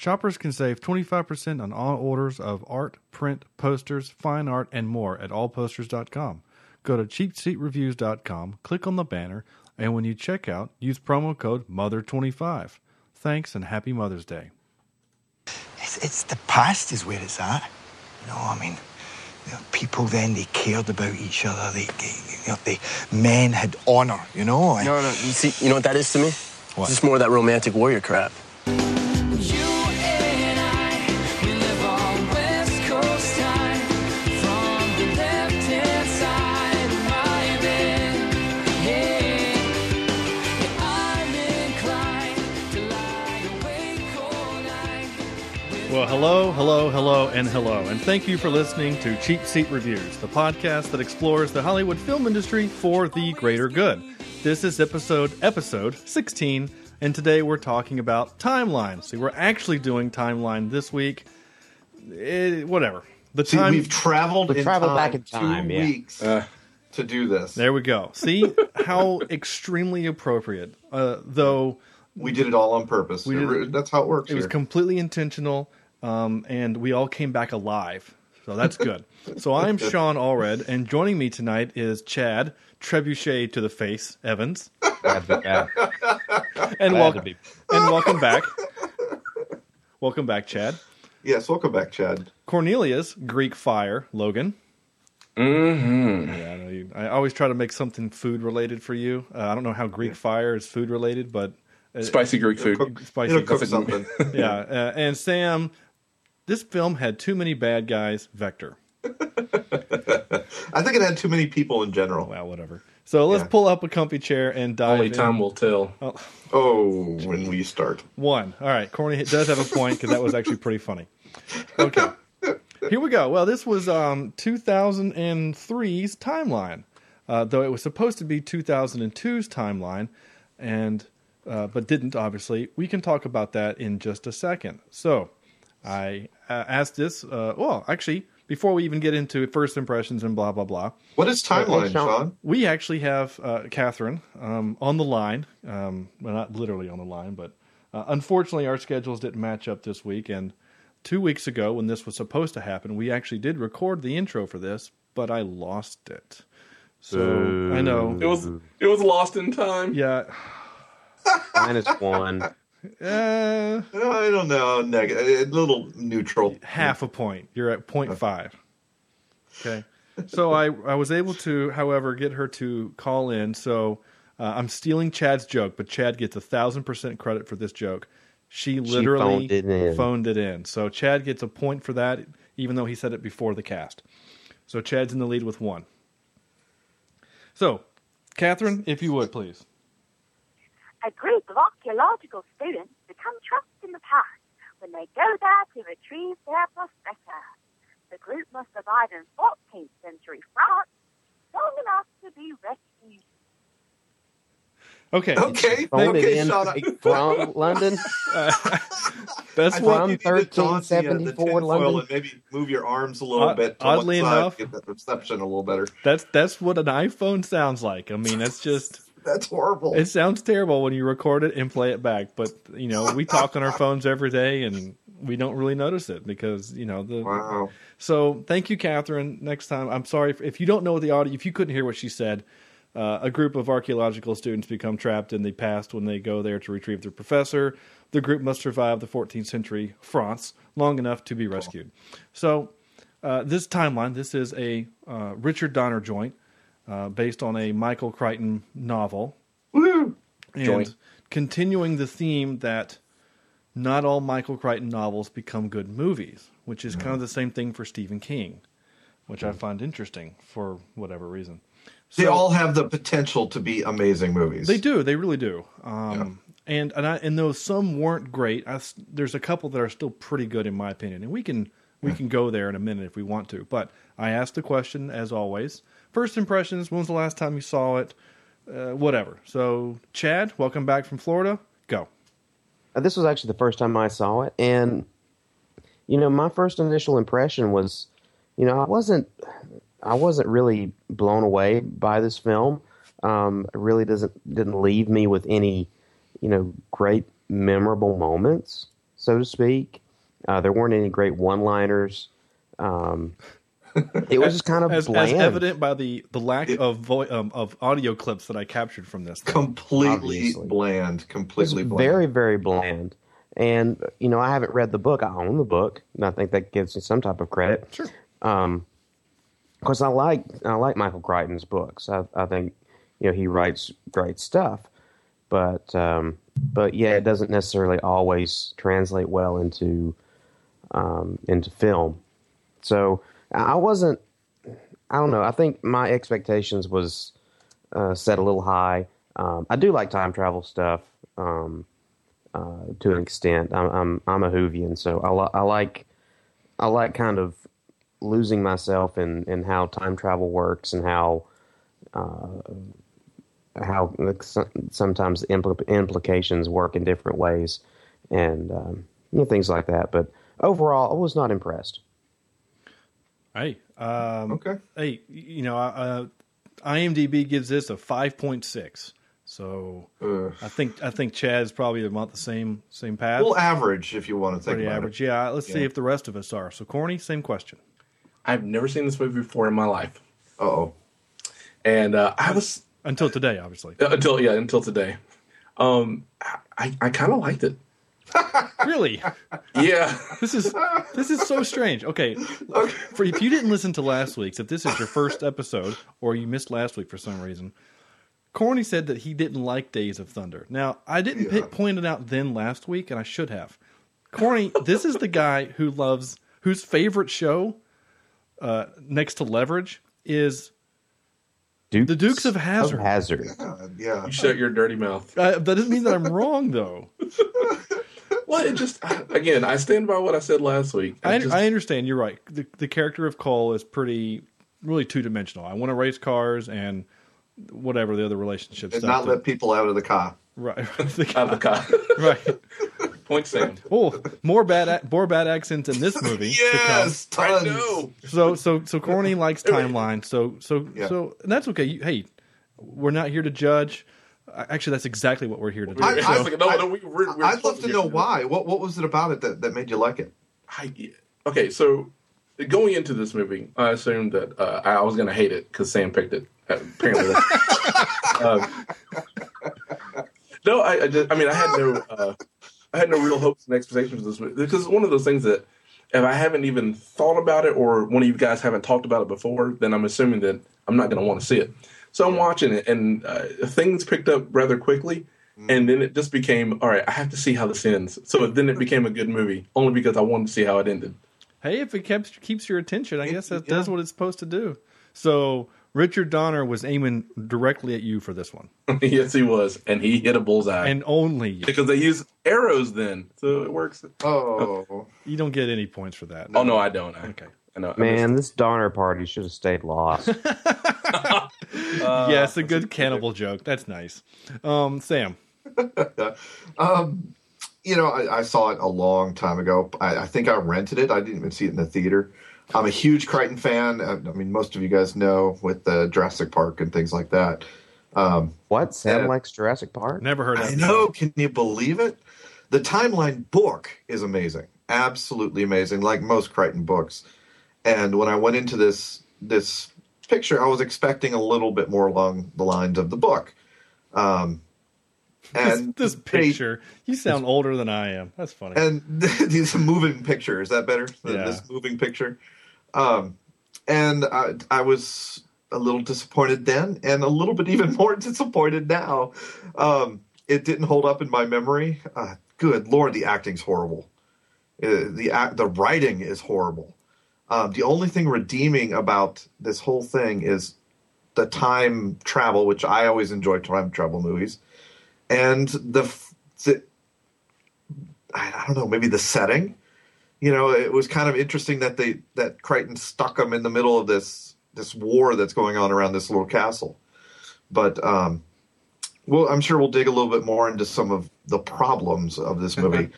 Shoppers can save 25% on all orders of art, print, posters, fine art, and more at allposters.com. Go to cheapseatreviews.com, click on the banner, and when you check out, use promo code MOTHER25. Thanks and happy Mother's Day. It's, it's the past is where it's at. You know, I mean, you know, people then they cared about each other. They, they you know, they men had honor. You know. and- No, no. You see, you know what that is to me? What? It's just more of that romantic warrior crap. Hello, hello, hello, and hello, and thank you for listening to Cheap Seat Reviews, the podcast that explores the Hollywood film industry for the greater good. This is episode episode 16, and today we're talking about timeline. See, we're actually doing timeline this week. Eh, whatever. The See, time. we've traveled, We've in traveled time back in time, two yeah. weeks to do this. There we go. See how extremely appropriate. Uh, though We did it all on purpose. We did- That's how it works. it was completely intentional, um, and we all came back alive. So that's good. so I'm Sean Allred, and joining me tonight is Chad Trebuchet to the face Evans, Glad to be back. and Glad welcome to be- and welcome back. welcome back, Chad. yes, welcome back, Chad. Cornelius Greek Fire Logan. Mm-hmm. Yeah, I, know you, I always try to make something food related for you. Uh, I don't know how Greek Fire is food related, but uh, Spicy Greek food. Cook, spicy. it'll cook something. yeah, uh, and Sam, this film had too many bad guys. Vector. I think it had too many people in general. Well, whatever. So let's Yeah. pull up a comfy chair and dive Only in. time will tell. Oh, when we start. One. All right. Corny does have a point because that was actually pretty funny. Okay. Here we go. Well, this was um, 2003's timeline, uh, though it was supposed to be 2002's timeline, and uh, but didn't obviously. We can talk about that in just a second. So, I uh, asked this. Uh, well, actually, before we even get into first impressions and blah blah blah, What is timeline, Hey, Sean. Sean? we actually have uh, Catherine um, on the line. Um, well, not literally on the line, but uh, unfortunately, our schedules didn't match up this week. And two weeks ago, when this was supposed to happen, we actually did record the intro for this, but I lost it. So I know, It was it was lost in time. yeah. Minus one. Uh, I don't know. Negative, a little neutral. half a point. You're at point five. Okay. So I, I was able to, however, get her to call in. So uh, I'm stealing Chad's joke, but Chad gets a thousand percent credit for this joke. She literally phoned it phoned it in. So Chad gets a point for that, even though he said it before the cast. So Chad's in the lead with one. So, Catherine, if you would please. A group of archaeological students become trapped in the past when they go there to retrieve their professor. The group must survive in 14th century France long enough to be rescued. Okay. Okay. Phoned okay, it in Sean. like, from London. That's I what thought you needed to toss the, uh, the 1374 tinfoil London. and maybe move your arms a little Odd- bit to oddly one side enough- to get that reception a little better. that's that's what an iPhone sounds like. I mean, it's just That's horrible. It sounds terrible when you record it and play it back, but you know we talk on our phones every day and we don't really notice it because you know the. wow. So thank you, Catherine. Next time, I'm sorry if, if you don't know the audio, if you couldn't hear what she said. Uh, a group of archaeological students become trapped in the past when they go there to retrieve their professor. The group must survive the 14th century France long enough to be rescued. So uh, this timeline, this is a uh, Richard Donner joint uh, based on a Michael Crichton novel Woo! and Joint. continuing the theme that not all Michael Crichton novels become good movies, which is kind of the same thing for Stephen King, which I find interesting for whatever reason. They all have the potential to be amazing movies. They do, they really do. Um, And and I, and though some weren't great, I there's a couple that are still pretty good in my opinion, and we can we can go there in a minute if we want to. But I asked the question as always. First impressions. When was the last time you saw it? Uh, whatever. So Chad, welcome back from Florida. Go. Uh, This was actually the first time I saw it, and you know, my first initial impression was, you know, I wasn't, I wasn't really blown away by this film. Um, it really doesn't didn't leave me with any, you know, great memorable moments. so to speak. Uh, there weren't any great one-liners. Um, it was just kind of As, as evident by the, the lack of vo- um, of audio clips that I captured from this. thing. Completely Obviously. bland. Completely bland. very, very bland. And you know, I haven't read the book. I own the book, and I think that gives me some type of credit. Sure. Um, because I like I like Michael Crichton's books. I, I think you know he writes great stuff, but um, but yeah, it doesn't necessarily always translate well into um, into film. So I wasn't. I don't know. I think my expectations was uh, set a little high. Um, I do like time travel stuff um, uh, to an extent. I'm I'm, I'm a Whovian, so I, li- I like I like kind of losing myself in, in how time travel works and how uh, how sometimes impl- implications work in different ways and um, you know, things like that. But overall, I was not impressed. Hey, um, Okay. Hey, you know, uh, IMDb gives this a five point six. So Ugh. I think I think Chad's probably about the same same path. Well, average if you want to think Pretty about average. it. Yeah. Let's see if the rest of us are. So Corny, same question. I've never seen this movie before in my life, Uh-oh. and uh, I was Until today, obviously. uh, until yeah until today. Um, I I kind of liked it. Really? Yeah, This is this is so strange. Okay, for if you didn't listen to last week's, if this is your first episode or you missed last week for some reason, Corny said that he didn't like Days of Thunder. Now I didn't Yeah. pi- point it out then last week, and I should have. Corny, this is the guy who loves whose favorite show, uh, next to Leverage, is Dukes The Dukes of Hazzard. Hazard. Uh, yeah. you shut your dirty mouth. uh, that doesn't mean that I'm wrong though. Well, it just again, I stand by what I said last week. I, just- I understand. You're right. The, the character of Cole is pretty, really two dimensional. I want to race cars and whatever the other relationships. And stuff. not that- let people out of the car. right, out of the car. right. Point Sam. Oh, more bad, more bad accents in this movie. to come. Yes, I know. So, so, so Corny likes timeline. So, so, Yeah. so, and that's okay. You, hey, we're not here to judge. Actually, that's exactly what we're here to do. I, so, I, no, no, we, we're, we're I'd love to know this. why. What what was it about it that, that made you like it? I, okay, so going into this movie, I assumed that uh, I was going to hate it because Sam picked it. Apparently, um, no, I, I just, I mean, I had no, uh, I had no real hopes and expectations of this movie because it's one of those things that if I haven't even thought about it or one of you guys haven't talked about it before, then I'm assuming that I'm not going to want to see it. So I'm watching it, and uh, things picked up rather quickly. And then it just became all right. I have to see how this ends. So then it became a good movie, only because I wanted to see how it ended. Hey, if it keeps keeps your attention, I guess that yeah. does what it's supposed to do. So Richard Donner was aiming directly at you for this one, yes, he was, and he hit a bullseye. and only you. because they use arrows then, so it works. Oh, You don't get any points for that. Oh no, I don't. I, Okay. I know. I Man, this Donner party should have stayed lost. uh, yes, a good cannibal joke. That's nice. Um, Sam. um, you know, I, I saw it a long time ago. I, I think I rented it. I didn't even see it in the theater. I'm a huge Crichton fan. I, I mean, most of you guys know with the Jurassic Park and things like that. Um, what? Sam likes Jurassic Park? Never heard I that. know. Can you believe it? The timeline book is amazing, absolutely amazing, like most Crichton books. And when I went into this this picture, I was expecting a little bit more along the lines of the book. Um, and this they- picture. You sound older than I am. That's funny. and these moving picture is that better? than Yeah. This moving picture. Um, and I, I was a little disappointed then, and a little bit even more disappointed now. Um, it didn't hold up in my memory. Uh, good lord, the acting's horrible. Uh, the act, the writing is horrible. Um, the only thing redeeming about this whole thing is the time travel, which I always enjoy time travel movies, and the, the I don't know, maybe the setting. You know, it was kind of interesting that they that Crichton stuck them in the middle of this this war that's going on around this little castle. But um, well, I'm sure we'll dig a little bit more into some of the problems of this movie.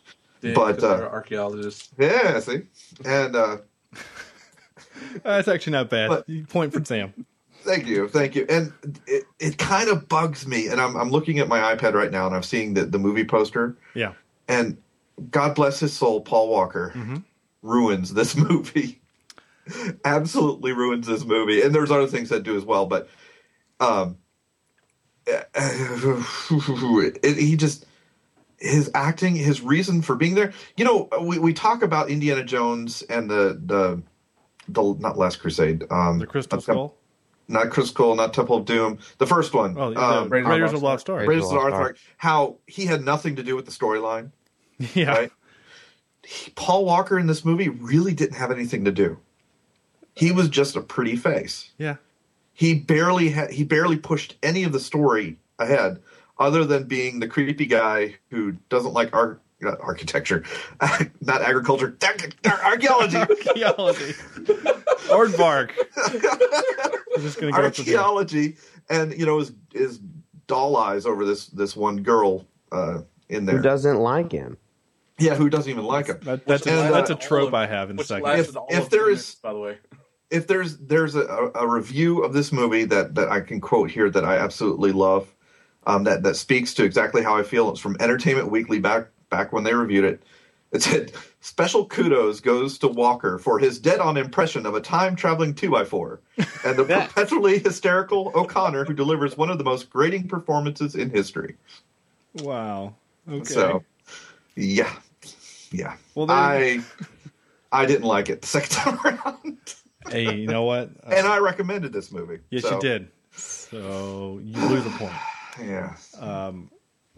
But, uh, archaeologists. yeah, see, and uh, That's actually not bad. But- point for Sam. Thank you, thank you. And it, it kind of bugs me. And I'm I'm looking at my iPad right now, and I'm seeing the the movie poster, Yeah. and God bless his soul, Paul Walker ruins this movie. Absolutely ruins this movie, and there's other things that do as well. But um, it, he just his acting, his reason for being there. You know, we, we talk about Indiana Jones and the the the not Last Crusade, um, The Crystal not Skull. not Crystal Skull, not Temple of Doom, the first one. Oh, the um, Raiders, Raiders of Lost Ark. Raiders of the Lost Ark, Ark. how he had nothing to do with the storyline. Yeah. Right? He- Paul Walker in this movie really didn't have anything to do. He was just a pretty face. Yeah. He barely had he barely pushed any of the story ahead, other than being the creepy guy who doesn't like ar- not architecture, not agriculture, archaeology. Archaeology. Aardvark. I'm just gonna go archaeology, and you know is is doll eyes over this this one girl uh, in there. Who doesn't like him? yeah, who doesn't even like him. that, that's, a, And, uh, a trope I have in Which second. lasted If- all if of there two is- minutes, by the way. if there's there's a, a review of this movie that that I can quote here that I absolutely love, um, that that speaks to exactly how I feel. It's from Entertainment Weekly back back when they reviewed it. It said special kudos goes to Walker for his dead-on impression of a time-traveling two-by-four, and the perpetually hysterical O'Connor who delivers one of the most grating performances in history. Wow. Okay. So, yeah, yeah. Well, I I didn't like it the second time around, hey, you know what? Uh, and I recommended this movie. yes, so, you did. So you lose a point. Yeah.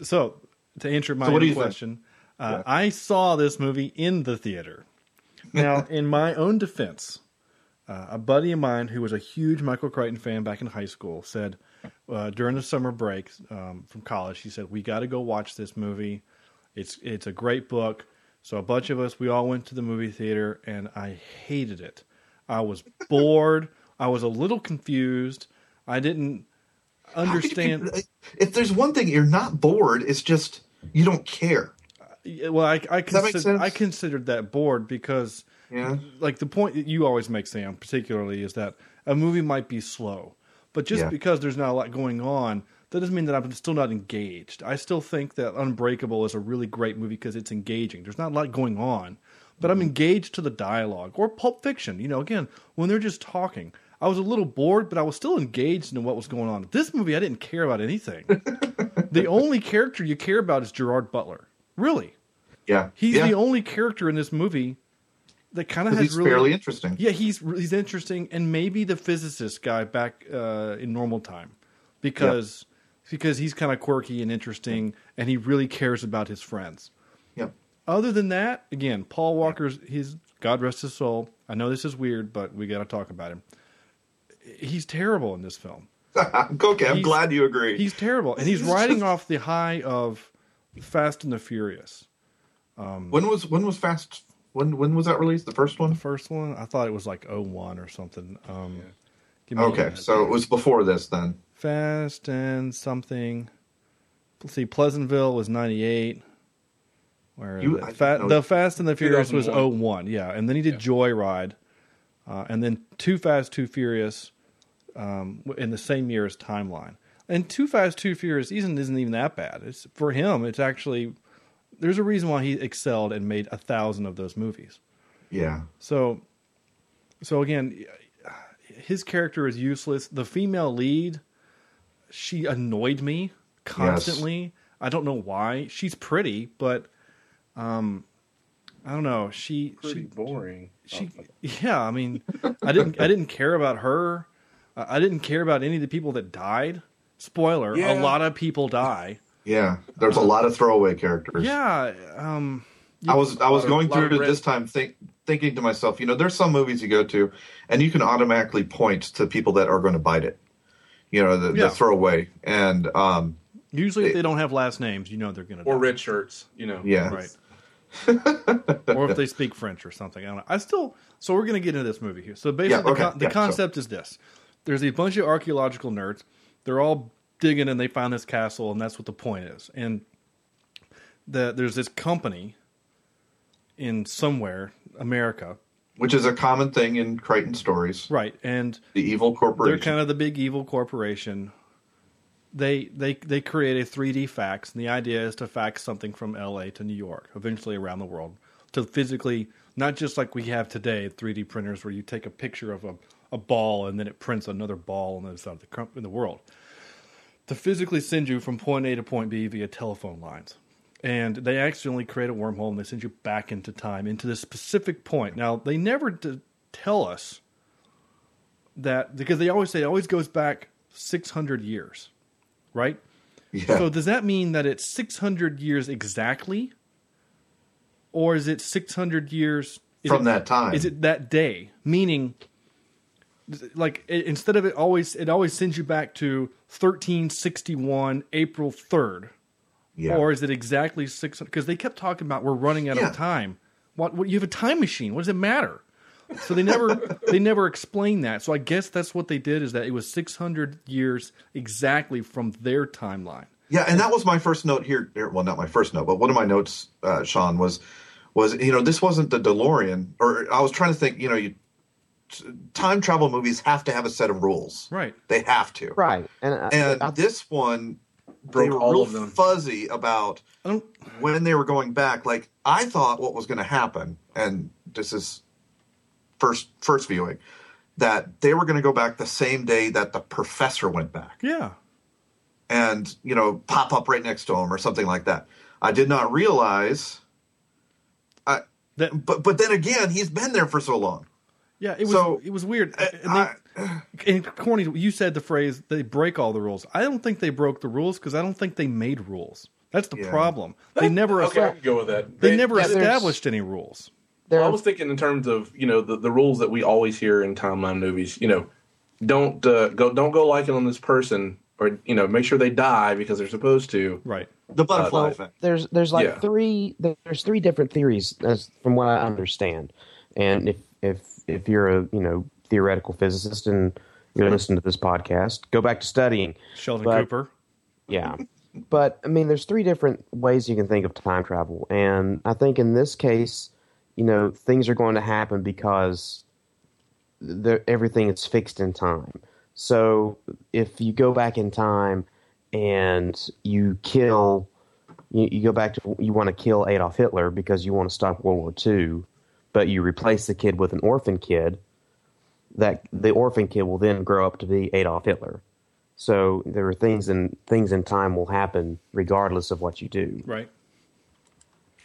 So to answer my So what do own you think? question, uh, I saw this movie in the theater. Now, in my own defense, uh, a buddy of mine who was a huge Michael Crichton fan back in high school said uh, during the summer break um, from college, he said we got to go watch this movie. It's it's a great book. So a bunch of us, we all went to the movie theater, and I hated it. I was bored. I was a little confused. I didn't Could you understand. if there's one thing you're not bored, it's just you don't care. Well, I I, consider? I considered that bored because, Yeah. like, the point that you always make, Sam, particularly, is that a movie might be slow, but just Yeah. because there's not a lot going on, that doesn't mean that I'm still not engaged. I still think that Unbreakable is a really great movie because it's engaging. There's not a lot going on, but I'm mm-hmm. engaged to the dialogue or Pulp Fiction. You know, again, when they're just talking. I was a little bored, but I was still engaged in what was going on. This movie, I didn't care about anything. the only character you care about is Gerard Butler. Really. Yeah. He's yeah. the only character in this movie that kind of has he's really fairly interesting. Yeah, he's he's interesting, and maybe the physicist guy back uh, in normal time, because because he's kind of quirky and interesting, and he really cares about his friends. Yeah. Other than that, again, Paul Walker's he's God rest his soul. I know this is weird, but we got to talk about him. He's terrible in this film. okay, I'm He's- glad you agree. He's terrible, and he's riding off the high of Fast and the Furious. when was when was Fast? When when was that released? The first one. The first one, I thought it was like 01 or something. Um, give me Okay, so it was before this then. Fast and something. Let's see, Pleasantville was 98. Where You- is I? Fa- didn't the Fast and the Furious was 01, yeah. And then he did Joyride. Uh, and then Too Fast, Too Furious um, in the same year as Timeline. And Too Fast, Too Furious isn't, isn't even that bad. It's For him, it's actually. There's a reason why he excelled and made a thousand of those movies. Yeah. So, so again, his character is useless. The female lead, she annoyed me constantly. I don't know why. She's pretty, but um, I don't know. She Pretty she boring. she yeah. I mean, I didn't I didn't care about her. I I didn't care about any of the people that died. Spoiler: Yeah. a lot of people die. Yeah. There's a lot of throwaway characters. Yeah. Um, I was I was of- going through it red- this time think, thinking to myself, you know, there's some movies you go to, and you can automatically point to people that are going to bite it. You know, the, Yeah. the throwaway, and um, usually, if they don't have last names, you know they're going to or red shirts, you know. yeah, Right. or if they speak French or something. I don't know. I still. So we're going to get into this movie here. So basically, Yeah, okay, the, con- the yeah, so- concept is this: there's a bunch of archaeological nerds. They're all digging, and they find this castle, and that's what the point is. And the, there's this company in somewhere America, which is a common thing in Crichton stories. right? And The evil corporation. they're kind of the big evil corporation. they they they create a 3D fax, and the idea is to fax something from L.A. to New York, eventually around the world, to physically not just like we have today 3D printers where you take a picture of a, a ball and then it prints another ball on the other side of the in the world. To physically send you from point A to point B via telephone lines. And they accidentally create a wormhole and they send you back into time, into this specific point. Now, they never tell us that, because they always say it always goes back 600 years, right? Yeah. So does that mean that it's 600 years exactly? Or is it 600 years From it- that time. Is it that day? Meaning like it, instead of it always it always sends you back to 1361 April 3rd. yeah. Or is it exactly 600 because they kept talking about we're running out Yeah. of time. What, what you have a time machine. What does it matter? So they never they never explained that. So I guess that's what they did is that it was 600 years exactly from their timeline. Yeah, and that was my first note here. here- Well, not my first note, but one of my notes, uh, Sean, was was you know this wasn't the DeLorean, or I was trying to think. You know, you time travel movies have to have a set of rules. Right. They have to. Right, and, I, And I, this one Broke they were all real of them. fuzzy about when they were going back. Like I thought what was going to happen, and this is first first viewing, that they were going to go back the same day that the professor went back yeah. and you know pop up right next to him or something like that. I did not realize. I, That but but then again, he's been there for so long. Yeah, it was So, it was weird. I- And, they, and Corny, you said the phrase "they break all the rules." I don't think they broke the rules because I don't think they made rules. That's the Yeah. problem. They never Okay, I can go with that. they never yeah, established any rules. Well, I was thinking in terms of you know the, the rules that we always hear in timeline movies. You know, don't uh, go don't go liking on this person, or you know, make sure they die because they're supposed to. Right. The butterfly Uh, effect. there's there's like Yeah. three there's three different theories as from what I understand, and if if if you're a you know theoretical physicist and you're listening to this podcast, go back to studying. Sheldon But- Cooper. Yeah. But I mean, there's three different ways you can think of time travel, and I think in this case, you know, things are going to happen because everything is fixed in time. So if you go back in time and you kill, you, you go back to you want to kill Adolf Hitler because you want to stop World War II, but you replace the kid with an orphan kid. That the orphan kid will then grow up to be Adolf Hitler. So there are things in things in time will happen regardless of what you do. Right.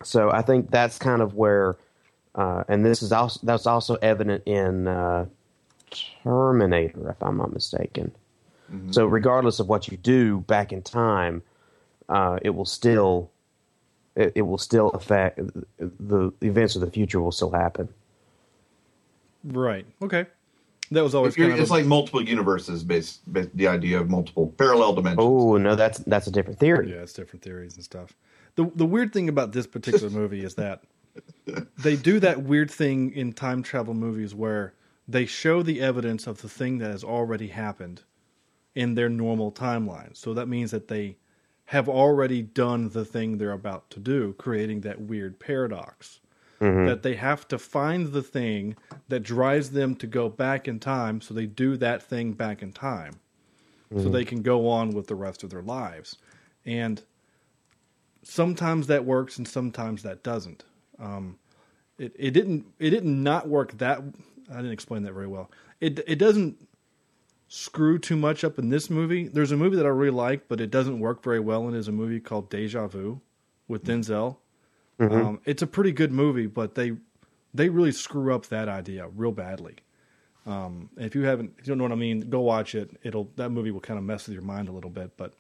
So I think that's kind of where, uh, and this is also that's also evident in uh, Terminator, if I'm not mistaken. So regardless of what you do back in time, uh, it will still it, it will still affect the events of the future will still happen. Right. Okay. That was always kind of it's a- like multiple universes, based, based the idea of multiple parallel dimensions. Oh no, that's that's a different theory. yeah, it's different theories and stuff. The the weird thing about this particular movie is that they do that weird thing in time travel movies where they show the evidence of the thing that has already happened in their normal timeline. So that means that they have already done the thing they're about to do, creating that weird paradox. That they have to find the thing that drives them to go back in time, so they do that thing back in time, so they can go on with the rest of their lives. And sometimes that works, and sometimes that doesn't. Um, it it didn't it didn't not work that. I didn't explain that very well. It it doesn't screw too much up in this movie. There's a movie that I really like, but it doesn't work very well, and is a movie called Deja Vu with Denzel. Um, it's a pretty good movie, but they they really screw up that idea real badly. Um, if you haven't, if you don't know what I mean, go watch it. It'll that movie will kind of mess with your mind a little bit, but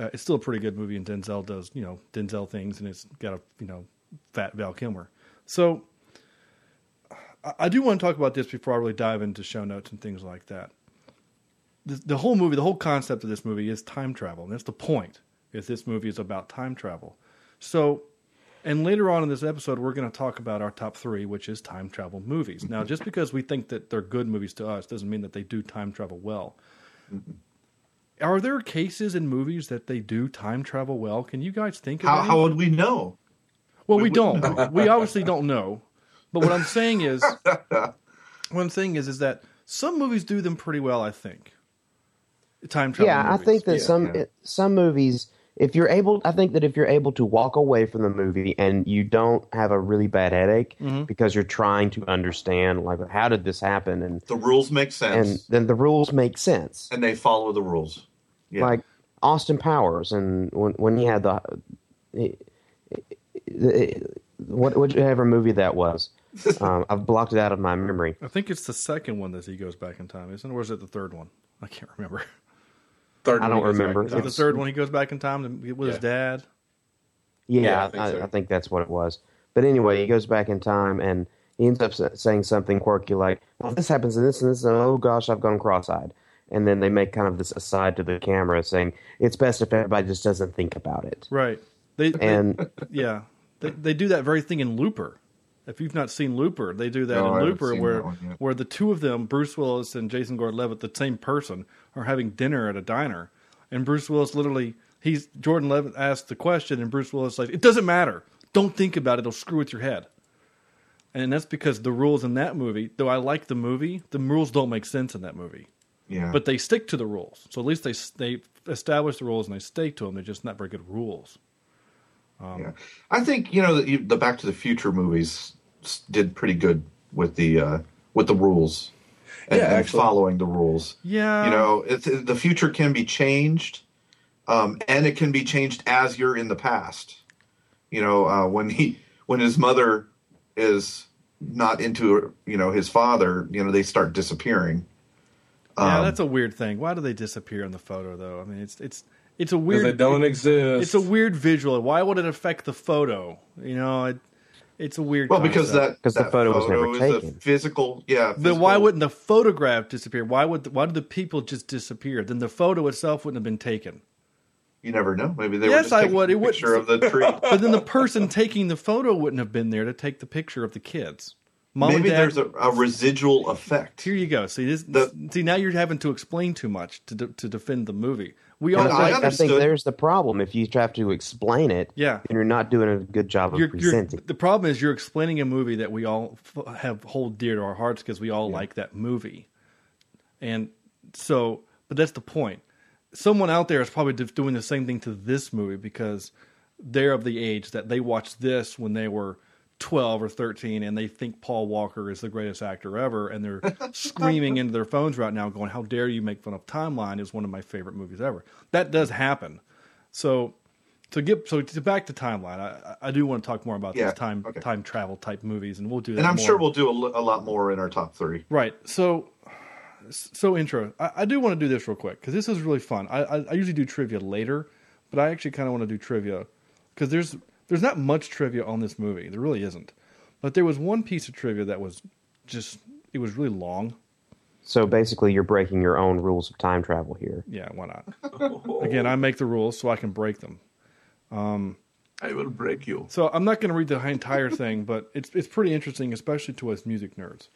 uh, it's still a pretty good movie. And Denzel does you know Denzel things, and it's got a you know fat Val Kilmer. So I, I do want to talk about this before I really dive into show notes and things like that. The, the whole movie, the whole concept of this movie is time travel, and that's the point. Is this movie is about time travel? So and later on in this episode, we're going to talk about our top three, which is time travel movies. Now, just because we think that they're good movies to us doesn't mean that they do time travel well. Are there cases in movies that they do time travel well? Can you guys think of How, how would we know? well, we, we don't. we obviously don't know. But what I'm saying is, what I'm saying is, is that some movies do them pretty well. I think. Time travel. yeah, I think that Yeah. some Yeah. some movies, if you're able, I think that if you're able to walk away from the movie and you don't have a really bad headache Mm-hmm. because you're trying to understand, like, how did this happen, and The rules make sense, and then the rules make sense. and they follow the rules. Yeah. Like Austin Powers, and when when he had the, what whichever movie that was, um, I've blocked it out of my memory. I think it's the second one that he goes back in time, isn't it? Or is it the third one? I can't remember. Third I don't he back remember. Is it the third one he goes back in time to, with his dad? Yeah, Yeah, I I, think I, so. I think that's what it was. But anyway, he goes back in time and he ends up saying something quirky like, "Well, this happens and this and this, and oh gosh, I've gone cross-eyed." And then they make kind of this aside to the camera saying, "It's best if everybody just doesn't think about it." Right. They, they- And yeah, they, they do that very thing in Looper. If you've not seen Looper, they do that No, in Looper where that one yet. where the two of them, Bruce Willis and Jason Gordon-Levitt, the same person, are having dinner at a diner, and Bruce Willis literally he's Gordon-Levitt asks the question, and Bruce Willis like, "It doesn't matter. Don't think about it. It'll screw with your head." And that's because the rules in that movie, though I like the movie, the rules don't make sense in that movie. yeah. But they stick to the rules. So at least they they establish the rules and they stick to them. They're just not very good rules. yeah. I think you know the, the Back to the Future movies did pretty good with the uh, with the rules and, Yeah, and following the rules. Yeah. you know, it's, the future can be changed, um, and it can be changed as you're in the past. You know, uh, when he when his mother is not into you know his father, you know they start disappearing. Yeah, Um, that's a weird thing. Why do they disappear in the photo though? I mean, it's it's it's a weird. they don't exist. It's a weird visual. Why would it affect the photo? You know, it, it's a weird. Well, because that because the that photo was never is taken. a physical. Yeah, Then why wouldn't the photograph disappear? Why would why did the people just disappear? Then the photo itself wouldn't have been taken. you never know? Maybe they were Yes, just I taking would. a It would- picture of the tree. But then the person taking the photo wouldn't have been there to take the picture of the kids. Mom Maybe dad, there's a, a residual effect. Here you go. See this. The- see now you're having to explain too much to de- to defend the movie. We all I, I think there's the problem. If you have to explain it, Yeah. and you're not doing a good job of You're, you're, the problem is you're explaining a movie that we all f- have hold dear to our hearts because we all like that movie, and so. But that's the point. Someone out there is probably doing the same thing to this movie because they're of the age that they watched this when they were 12 or 13 and they think Paul Walker is the greatest actor ever and they're screaming into their phones right now going how dare you make fun of Timeline is one of my favorite movies ever. That does happen. So to get so to back to Timeline, I, I do want to talk more about Yeah, these time okay. time travel type movies and we'll do that and I'm more. sure we'll do a, a lot more in our top three. Right. So, so intro. I, I do want to do this real quick because this is really fun. I, I, I usually do trivia later, but I actually kind of want to do trivia because there's there's not much trivia on this movie. There really isn't. But there was one piece of trivia that was just it was really long. So basically, you're breaking your own rules of time travel here. Yeah, why not? Again, I make the rules so I can break them. Um, I will break you. So I'm not going to read the entire thing, but it's it's pretty interesting, especially to us music nerds.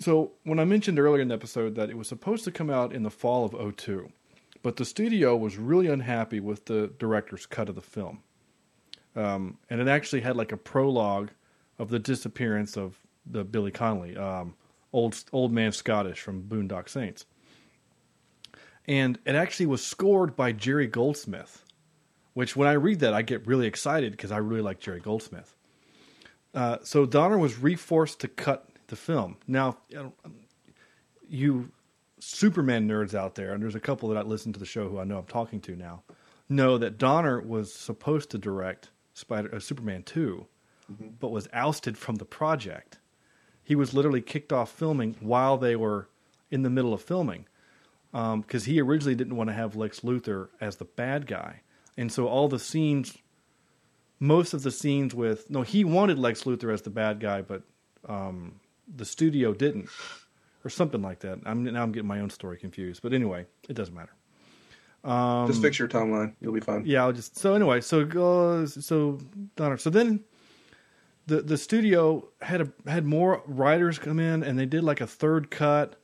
So when I mentioned earlier in the episode that it was supposed to come out in the fall of 02, but the studio was really unhappy with the director's cut of the film, um, and it actually had like a prologue of the disappearance of the Billy Connolly, um, old old man Scottish from Boondock Saints, and it actually was scored by Jerry Goldsmith which when I read that, I get really excited because I really like Jerry Goldsmith. Uh, so Donner was reforced to cut the film. Now, you you Superman nerds out there, and there's a couple that I listen to the show who I know I'm talking to now, know that Donner was supposed to direct Spider uh, Superman 2, but was ousted from the project. He was literally kicked off filming while they were in the middle of filming because he originally didn't want to have Lex Luthor as the bad guy, and so all the scenes, most of the scenes with no, he wanted Lex Luthor as the bad guy, but um, the studio didn't, or something like that. I'm now I'm getting my own story confused, but anyway, it doesn't matter. Just fix your timeline. You'll be fine. Yeah, I'll just so anyway, so goes so Donner. So then the the studio had a had more writers come in and they did like a third cut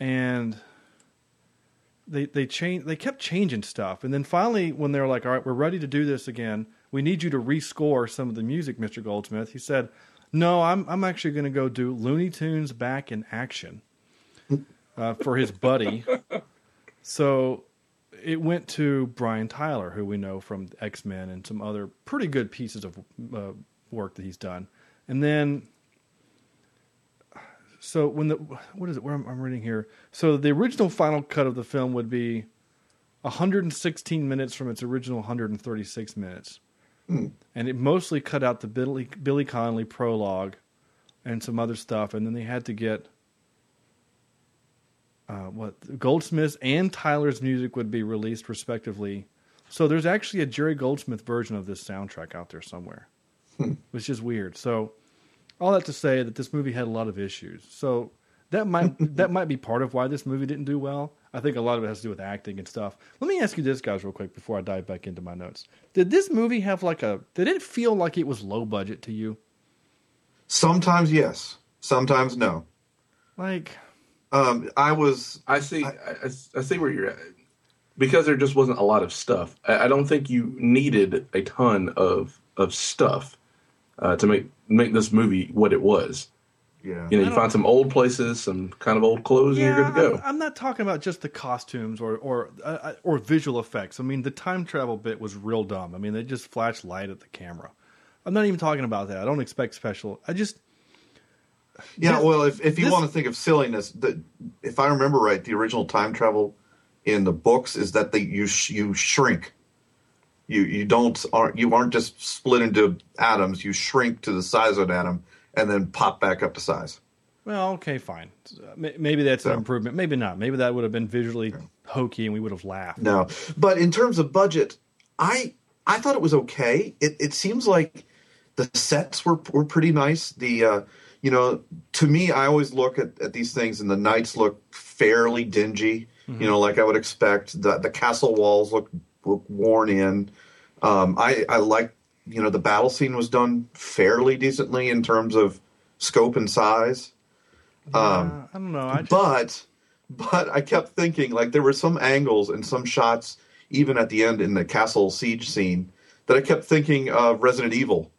and they they changed they kept changing stuff and then finally when they were like all right we're ready to do this again we need you to rescore some of the music mr goldsmith he said no i'm i'm actually going to go do looney tunes back in action uh, for his buddy so it went to Brian Tyler, who we know from X Men and some other pretty good pieces of uh, work that he's done. And then, so when the what is it? Where I'm, I'm reading here. So the original final cut of the film would be 116 minutes from its original 136 minutes, and it mostly cut out the Billy Billy Connolly prologue and some other stuff, and then they had to get uh, what Goldsmith's and Tyler's music would be released respectively. So there's actually a Jerry Goldsmith version of this soundtrack out there somewhere, which is weird. So all that to say that this movie had a lot of issues. So that might that might be part of why this movie didn't do well. I think a lot of it has to do with acting and stuff. Let me ask you this, guys, real quick before I dive back into my notes. Did this movie have like a? Did it feel like it was low budget to you? Sometimes yes, sometimes no. Like Um, I was I see. I, I, I see where you're at because there just wasn't a lot of stuff. I, I don't think you needed a ton of of stuff uh, to make make this movie what it was. yeah. You know, you find some old places, some kind of old clothes, and you're good to go. I'm, I'm not talking about just the costumes or or uh, or visual effects. I mean, the time travel bit was real dumb. I mean, they just flashed light at the camera. I'm not even talking about that. I don't expect special. I just Yeah, well, if, if you this- want to think of silliness, the, if I remember right, the original time travel in the books is that they you sh- you shrink. You you don't aren't you aren't just split into atoms. You shrink to the size of an atom and then pop back up to size. well, okay, fine. Uh, Maybe that's an improvement. Maybe not. Maybe that would have been visually hokey and we would have laughed. No, but in terms of budget, I I thought it was okay. It it seems like the sets were were pretty nice. The uh, you know, to me, I always look at, at these things, and the knights look fairly dingy. You know, like I would expect. The the castle walls look, look worn in. Um, I I like you know the battle scene was done fairly decently in terms of scope and size. Um, I don't know. I just, but but I kept thinking like there were some angles and some shots even at the end in the castle siege scene that I kept thinking of Resident Evil.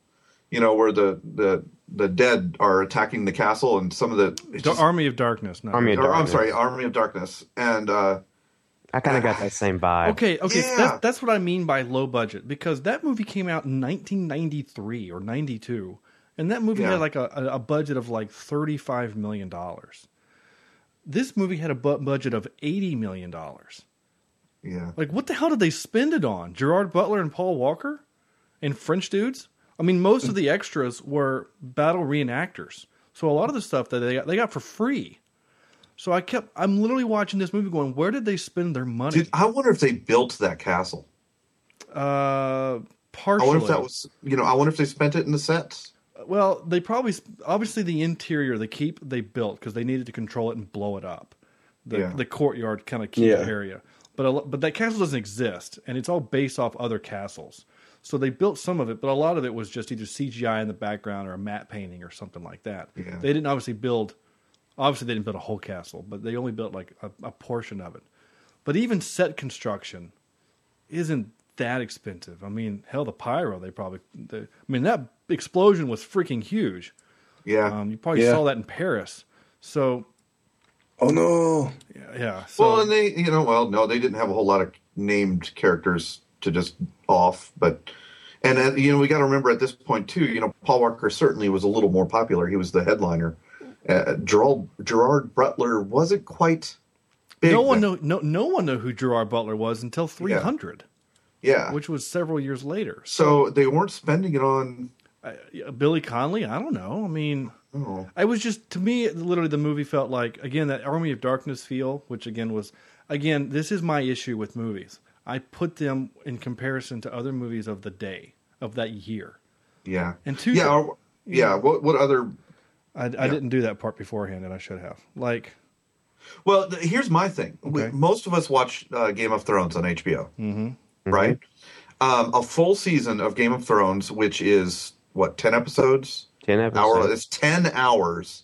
You know where the the the dead are attacking the castle and some of the the just- Army of Darkness. No. Army of or, I'm sorry, Army of Darkness and uh I kind of got that same vibe. Okay, okay, Yeah. that's, that's what I mean by low budget because that movie came out in 1993 or 92, and that movie Yeah. had like a, a, a budget of like 35 million dollars. This movie had a bu- budget of 80 million dollars. yeah. Like, what the hell did they spend it on? Gerard Butler and Paul Walker, and French dudes. I mean, most of the extras were battle reenactors, so a lot of the stuff that they got, they got for free. So I kept, I'm literally watching this movie, going, where did they spend their money? Dude, I wonder if they built that castle. Uh, partially. I wonder if that was you know, I wonder if they spent it in the sets. well, they probably obviously the interior, the keep they built because they needed to control it and blow it up. The Yeah. the courtyard kind of keep Yeah. area, but a, lo- but that castle doesn't exist, and it's all based off other castles. So they built some of it, but a lot of it was just either CGI in the background or a matte painting or something like that. Yeah. They didn't obviously build. Obviously, they didn't build a whole castle, but they only built like a, a portion of it. But even set construction isn't that expensive. I mean, hell, the pyro they probably. The, I mean, that explosion was freaking huge. Yeah. Um, you probably Yeah. saw that in Paris. So Oh no! yeah, yeah. So, well, and they, you know, well, no, they didn't have a whole lot of named characters to just off, but, and uh, you know, we got to remember at this point too, you know, Paul Walker certainly was a little more popular. He was the headliner. Uh, Gerald Gerard Butler wasn't quite big. no one then. know no no one knew who Gerard Butler was until 300, Yeah. which was several years later. so they weren't spending it on. Uh, Billy Connolly. I don't know. I mean, Oh, I was just to me, literally, the movie felt like again that Army of Darkness feel, which again was again this is my issue with movies. I put them in comparison to other movies of the day of that year. yeah. And two, yeah. or- yeah. What what other I, I didn't do that part beforehand, and I should have. Like, Well, th- here's my thing. We, most of us watch uh, Game of Thrones on HBO, mm-hmm. right? Um, a full season of Game of Thrones, which is what ten episodes, Ten hour. It's ten hours.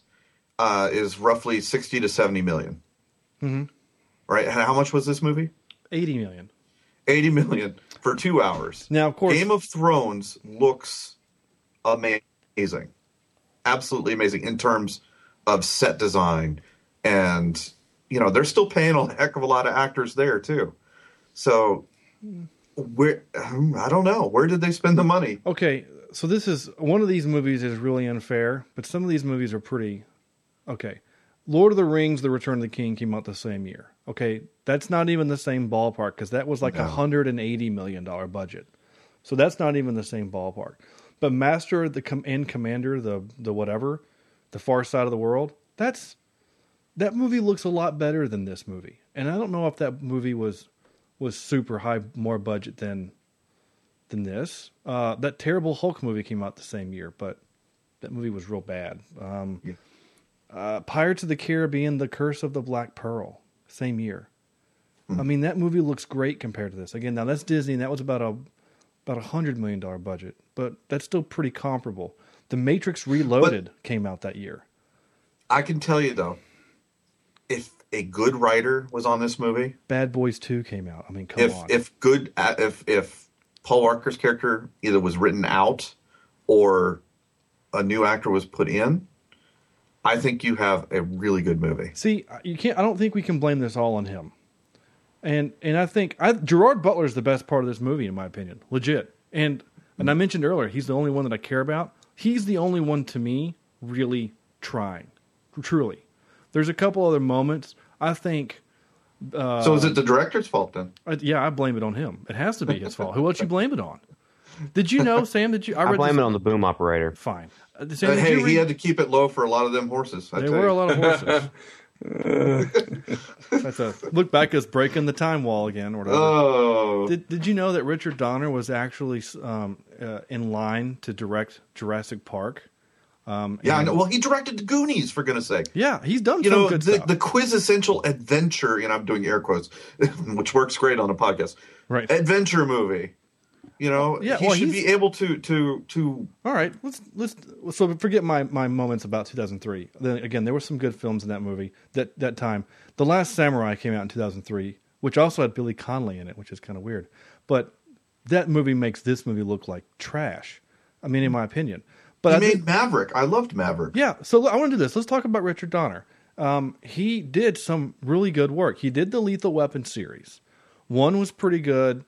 Uh, is roughly sixty to seventy million. Mm-hmm. Right? And how much was this movie? eighty million. Eighty million for two hours. Now, of course, Game of Thrones looks amazing, absolutely amazing in terms of set design, and you know they're still paying a heck of a lot of actors there too. So where I don't know where did they spend the money? Okay, so this is one of these movies is really unfair, but some of these movies are pretty okay. Lord of the Rings: The Return of the King came out the same year. Okay, that's not even the same ballpark because that was like a No. hundred and eighty million dollar budget. So that's not even the same ballpark. But Master the Com- and Commander, the the whatever, the Far Side of the World, that's that movie looks a lot better than this movie. And I don't know if that movie was was super high, more budget than than this. Uh, that terrible Hulk movie came out the same year, but that movie was real bad. Um, Yeah. uh, Pirates of the Caribbean: The Curse of the Black Pearl, same year. I mean, that movie looks great compared to this. Again, now that's Disney, and that was about a about a hundred million dollar budget, but that's still pretty comparable. The Matrix Reloaded came out that year. I can tell you though, if a good writer was on this movie, Bad Boys Two came out. I mean, come if on. if good uh, if if Paul Walker's character either was written out or a new actor was put in, I think you have a really good movie. See, you can't. I don't think we can blame this all on him. And and I think I, Gerard Butler is the best part of this movie, in my opinion, legit. And and I mentioned earlier, he's the only one that I care about. He's the only one to me really trying, truly. There's a couple other moments. I think, so is it the director's fault then? uh, yeah, I blame it on him. It has to be his fault. Who else you blame it on? Did you know, Sam? That you? I read blame this- it on the boom operator. Fine. Uh, Sam, Uh, hey, you he had to keep it low for a lot of them horses. I There tell were a lot of horses. That's a look back as breaking the time wall again. Or whatever. Oh, Did Did you know that Richard Donner was actually um, uh, in line to direct Jurassic Park? Um, yeah. I and- know. Well, he directed the Goonies for goodness sake. yeah, he's done You some know good the, stuff. the quintessential adventure, and I'm doing air quotes, which works great on a podcast. Right. Adventure movie. You know, Yeah, he well, should be able to to to All right, let's let's so forget my my moments about 2003. Then again, there were some good films in that movie that that time. The Last Samurai came out in 2003, which also had Billy Connolly in it, which is kind of weird. But that movie makes this movie look like trash. I mean, in my opinion. But he I made think- Maverick. I loved Maverick. Yeah, so I want to do this. Let's talk about Richard Donner. Um, he did some really good work. He did the Lethal Weapon series. One was pretty good,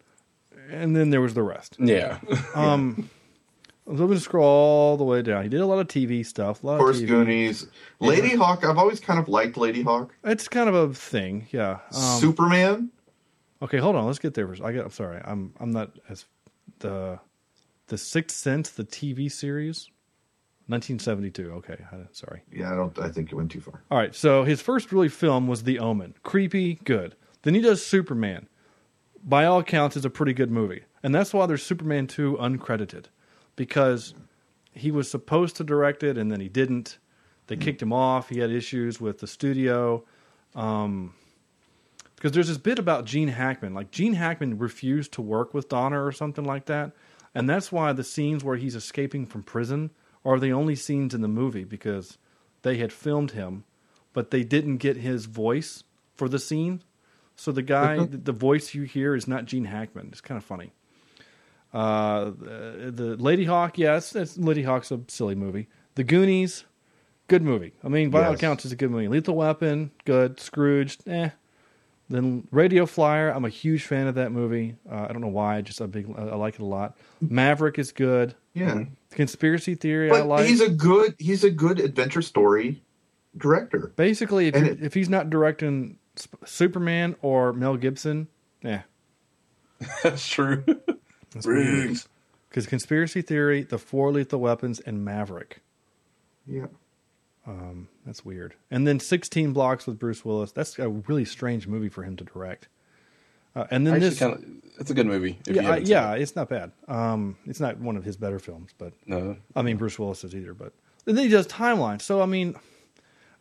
and then there was the rest. Yeah. Um, I'm going to scroll all the way down. He did a lot of TV stuff. A lot Of course, TV. Goonies. Lady Hawk. I've always kind of liked Ladyhawke. It's kind of a thing, yeah. Um, Superman. okay, hold on. Let's get there. first. I get. I'm sorry. I'm. I'm not as the the Sixth Sense, the TV series, 1972. Okay, sorry. Yeah, I don't. I think it went too far. All right, so his first really film was The Omen. Creepy, good. Then he does Superman. By all accounts, is a pretty good movie, and that's why there's Superman two uncredited, because he was supposed to direct it and then he didn't. They kicked him off. He had issues with the studio. Um, because there's this bit about Gene Hackman. Like Gene Hackman refused to work with Donner or something like that, and that's why the scenes where he's escaping from prison are the only scenes in the movie because they had filmed him, but they didn't get his voice for the scene. So the guy, the, the voice you hear is not Gene Hackman. It's kind of funny. Uh, the, the Ladyhawke, yes, it's, Ladyhawke's a silly movie. The Goonies, good movie. I mean, by all accounts, it's a good movie. Lethal Weapon, good. Scrooge, eh. Then Radio Flyer, I'm a huge fan of that movie. Uh, I don't know why, just a big, I like it a lot. Maverick is good. Yeah, Conspiracy Theory, I like. he's a good. He's a good adventure story director. Basically, if it- if he's not directing Sp- Superman or Mel Gibson, yeah, That's true. that's what. Riggs. Because Conspiracy Theory, The Four Lethal Weapons, and Maverick. Yeah. That's weird. And then 16 Blocks with Bruce Willis. That's a really strange movie for him to direct. Uh, and then Actually, this, kind of. It's a good movie. If you yeah, I- yeah, it. it's not bad. Um, it's not one of his better films, but No. I mean Bruce Willis is either. But and then he does Timeline. So I mean,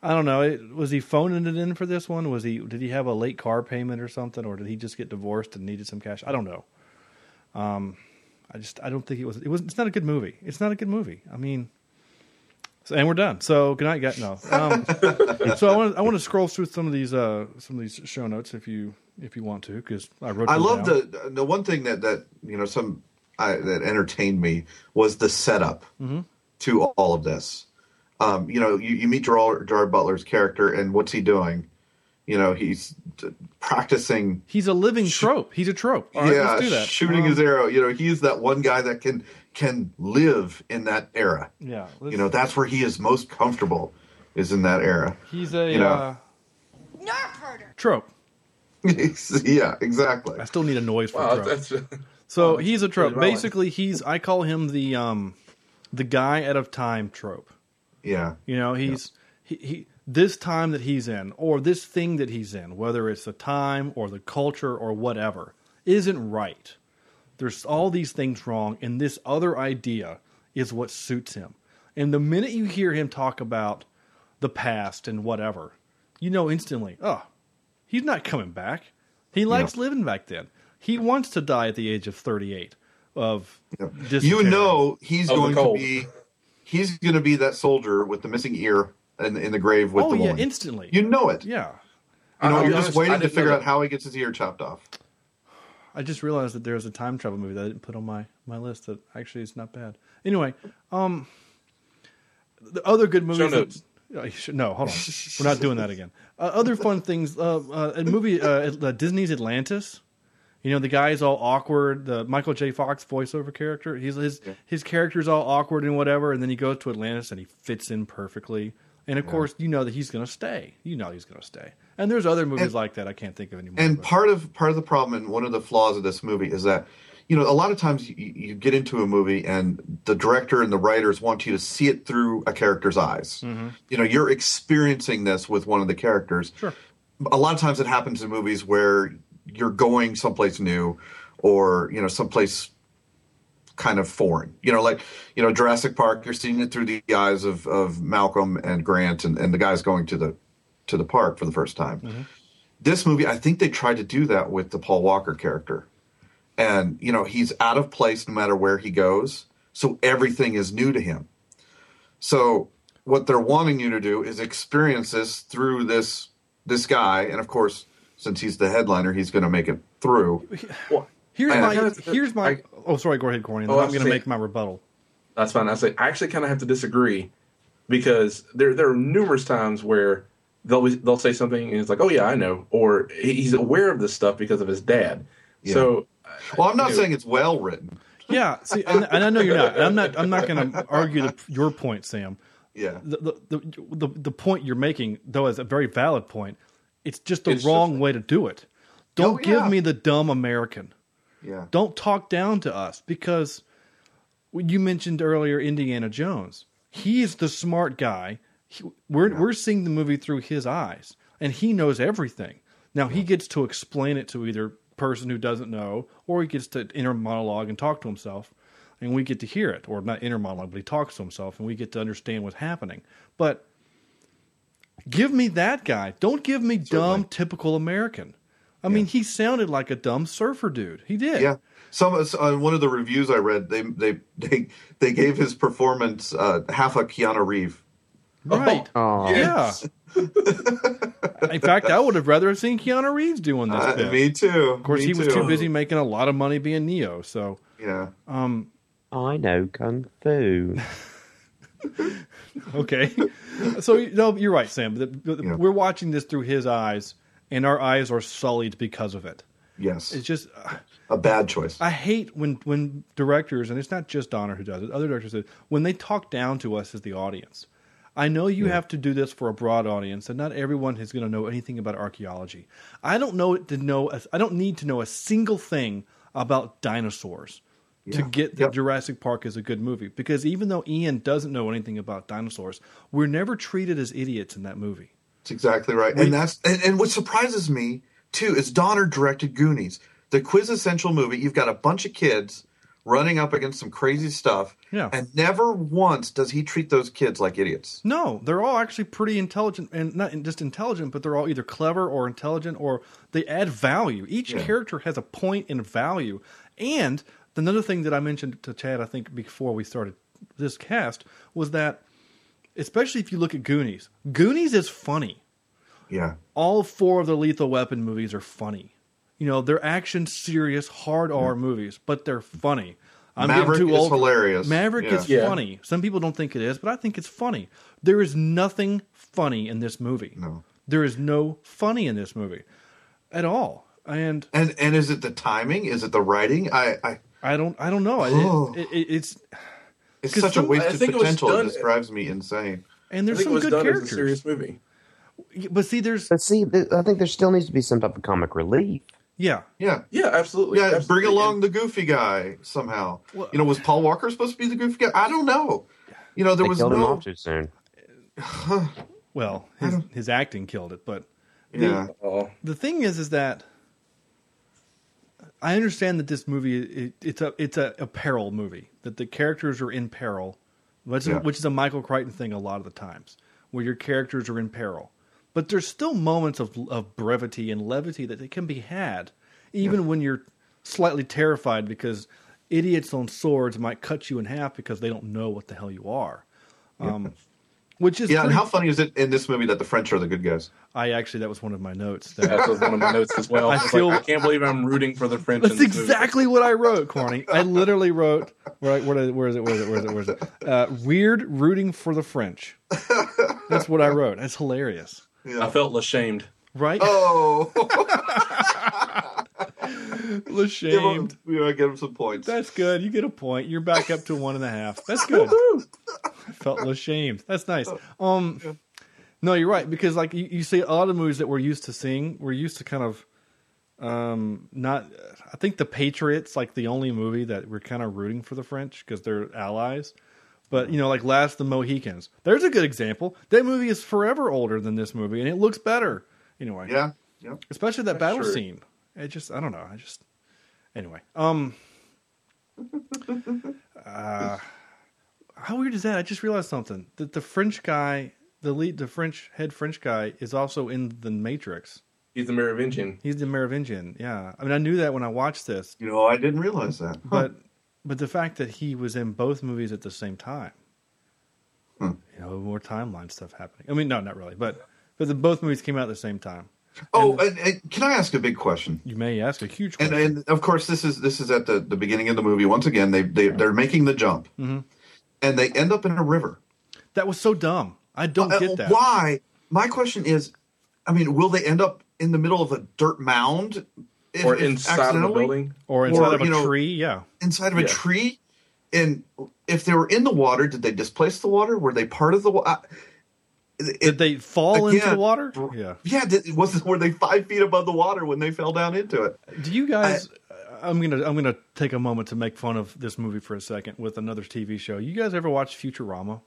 I don't know. It, was he phoning it in for this one? Was he? Did he have a late car payment or something, or did he just get divorced and needed some cash? I don't know. Um, I just I don't think it was. It was. It's not a good movie. It's not a good movie. I mean. So, and we're done. So good night, guys. No. Um, so I want I want to scroll through some of these uh, some of these show notes if you if you want to because I wrote. I love down. the the one thing that that you know some I, that entertained me was the setup Mm-hmm. to all of this. Um, you know, you, you meet Gerard, Gerard Butler's character, and what's he doing? You know, he's t- practicing. He's a living trope. He's a trope. All right, yeah, let's do that. shooting Um, his arrow. You know, he's that one guy that can can live in that era. Yeah, You know, that's where he is most comfortable. Is in that era. he's a you know. uh, trope. yeah, exactly. I still need a noise for Wow, trope. that's So Oh, he's a trope. Basically, he's I call him the um the guy out of time trope. Yeah, You know, he's he, he this time that he's in or this thing that he's in, whether it's the time or the culture or whatever, isn't right. There's all these things wrong, and this other idea is what suits him. And the minute you hear him talk about the past and whatever, you know instantly, oh, he's not coming back. He likes living back then. He wants to die at the age of 38 of you know he's Of going to be he's going to be that soldier with the missing ear in, in the grave with Oh the yeah, woman. instantly. You know it. yeah. You know, I'll you're just I waiting to figure out how he gets his ear chopped off. I just realized that there's a time travel movie that I didn't put on my, my list that actually is not bad. Anyway, um, the other good movies. that- notes. Uh, should- no, hold on. We're not doing that again. Uh, other fun things. Uh, uh, a movie, uh, uh, Disney's Atlantis. You know, the guy's all awkward. The Michael J. Fox voiceover character. He's his his character's all awkward and whatever, and then he goes to Atlantis and he fits in perfectly. And of course, you know that he's going to stay. You know he's going to stay. And there's other movies And- like that I can't think of anymore. And but- part of part of the problem and one of the flaws of this movie is that you know a lot of times you, you get into a movie and the director and the writers want you to see it through a character's eyes. Mm-hmm. You know, you're experiencing this with one of the characters. Sure. A lot of times it happens in movies where you're going someplace new or you know someplace kind of foreign. You know, like you know Jurassic Park, you're seeing it through the eyes of, of Malcolm and Grant and, and the guys going to the to the park for the first time. Mm-hmm. This movie, I think they tried to do that with the Paul Walker character. And, you know, he's out of place no matter where he goes. So everything is new to him. So what they're wanting you to do is experience this through this this guy. And of course, since he's the headliner, he's going to make it through. well, Here's I- my I- here's my. I- oh, sorry. Go ahead, Corny. Oh, I I'm going to make my rebuttal. That's fine. I say I actually kind of have to disagree because there there are numerous times where they'll they'll say something and it's like, oh yeah, I know, or he's aware of this stuff because of his dad. So Well, I'm not Dude. saying it's well written. Yeah. See, and, and I know you're not. and I'm not. I'm not going to argue the, your point, Sam. Yeah. The, the the the the point you're making, though, is a very valid point. It's just the It's wrong just- way to do it. Don't Oh, give yeah. me the dumb American. Yeah. Don't talk down to us because you mentioned earlier Indiana Jones. He is the smart guy. He, we're we're seeing the movie through his eyes, and he knows everything. Now he gets to explain it to either person who doesn't know, or he gets to inner monologue and talk to himself, and we get to hear it, or not inner monologue, but he talks to himself, and we get to understand what's happening. But give me that guy. Don't give me dumb, typical American. I mean, he sounded like a dumb surfer dude. He did. Yeah. Some on one of the reviews I read, they they they they gave his performance uh, half a Keanu Reeve. Right. Oh, yes. Yeah. In fact, I would have rather have seen Keanu Reeves doing this. Uh, me too. of course, he was too busy making a lot of money being Neo. So, Yeah. I know kung fu. okay. so, no, you're right, Sam. The- the- Yeah. We're watching this through his eyes, and our eyes are sullied because of it. Yes. It's just, uh, a bad choice. I hate when when directors, and it's not just Donner who does it. Other directors do it, when they talk down to us as the audience. I know you have to do this for a broad audience, and not everyone is going to know anything about archaeology. I don't know to know. I don't need to know a single thing about dinosaurs to get that Yep. Jurassic Park is a good movie. Because even though Ian doesn't know anything about dinosaurs, we're never treated as idiots in that movie. That's exactly right. And that's and, and what surprises me too is Donner directed Goonies, the quintessential movie. You've got a bunch of kids running up against some crazy stuff, Yeah. and never once does he treat those kids like idiots. No, they're all actually pretty intelligent, and not just intelligent, but they're all either clever or intelligent, or they add value. Each Yeah. character has a point and value. And another thing that I mentioned to Chad, I think before we started this cast, was that, especially if you look at Goonies, Goonies is funny. Yeah. All four of the Lethal Weapon movies are funny. You know, they're action, serious, hard R mm-hmm. movies, but they're funny. I'm Maverick too is old. hilarious. Maverick Yeah. is Yeah. funny. Some people don't think it is, but I think it's funny. There is nothing funny in this movie. No. There is no funny in this movie at all, and And and is it the timing? Is it the writing? I, I I don't I don't know. It- Oh. it- it- it's it's 'Cause such some- a I wasted think it was potential. done- it just drives me insane. and I there's think it some was good done as a serious movie. but see, there's But see, I think there still needs to be some type of comic relief. yeah. Yeah. Yeah, absolutely. Yeah, absolutely. bring along the goofy guy somehow. Well- you know, was Paul Walker supposed to be the goofy guy? I don't know. You know, there They was killed him no. off too soon. Well, his his acting killed it, but Yeah, Oh, the thing is, is that I understand that this movie it, it's a it's a, a peril movie that the characters are in peril, which, Yeah. is, which is a Michael Crichton thing a lot of the times where your characters are in peril, but there's still moments of of brevity and levity that they can be had, even when you're slightly terrified because idiots on swords might cut you in half because they don't know what the hell you are. Um, which is yeah. And how funny is it in this movie that the French are the good guys? I actually that was one of my notes. That, that was one of my notes as well. I I, feel- like, I can't believe I'm rooting for the French. in That's this movie. exactly what I wrote, Corny. I literally wrote where, where, where is it? Where is it? Where is it? Where is it? Uh, weird rooting for the French. That's what I wrote. That's hilarious, I felt ashamed. right? Oh, Ashamed. give him, we gotta give him some points. That's good. You get a point. You're back up to one and a half. That's good. I felt ashamed. That's nice. Um, no, you're right because like you, you see a lot of movies that we're used to seeing, we're used to kind of um not. I think the Patriots like the only movie that we're kind of rooting for the French because they're allies. But you know, like Last the Mohicans, there's a good example. That movie is forever older than this movie, and it looks better. Anyway, yeah, yeah. especially that battle true. scene. It just I don't know. I just anyway. Um uh how weird is that? I just realized something. That the French guy, the lead the French head French guy is also in the Matrix. He's the Merovingian. He's the Merovingian. Yeah. I mean I knew that when I watched this, You know, I didn't realize that. Huh. but but the fact that he was in both movies at the same time. Hmm. You know, more timeline stuff happening. I mean, no, not really, but but the, both movies came out at the same time. Oh, and, and can I ask a big question? You may ask a huge And, question. and of course, this is this is at the, the beginning of the movie. Once again, they they they're making the jump, Mm-hmm. and they end up in a river. that was so dumb. I don't Uh, get that. Why? My question is, I mean, will they end up in the middle of a dirt mound, if- Or inside of the accidentally? building. Or inside Or, of a you know, tree, yeah. inside of a tree? And if they were in the water, did they displace the water? Were they part of the water? Did they fall into the water? Yeah. Yeah, did, was were they five feet above the water when they fell down into it? Do you guys? I'm gonna I'm gonna take a moment to make fun of this movie for a second with another TV show. You guys ever watch Futurama?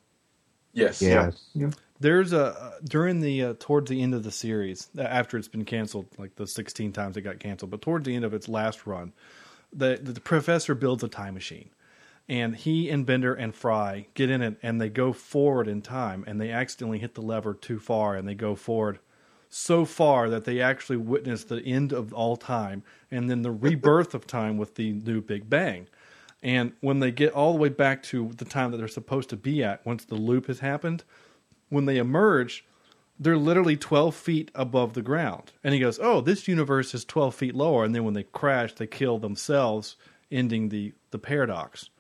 Yes. Yes. Yeah. There's a during the uh, towards the end of the series after it's been canceled, like the 16 times it got canceled, but towards the end of its last run, the the professor builds a time machine, and he and Bender and Fry get in it and they go forward in time and they accidentally hit the lever too far and they go forward so far that they actually witness the end of all time and then the rebirth of time with the new Big Bang. And when they get all the way back to the time that they're supposed to be at, once the loop has happened, when they emerge, they're literally 12 feet above the ground. And he goes, Oh, this universe is 12 feet lower. And then when they crash, they kill themselves, ending the, the paradox.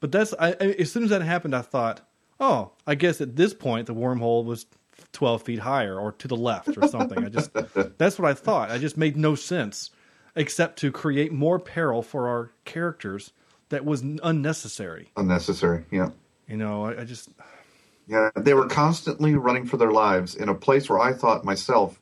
But that's, I, as soon as that happened, I thought, Oh, I guess at this point, the wormhole was 12 feet higher or to the left or something. I just, that's what I thought. I just made no sense except to create more peril for our characters that was unnecessary. Unnecessary. Yeah. You know, I, I just, Yeah, they were constantly running for their lives in a place where I thought myself,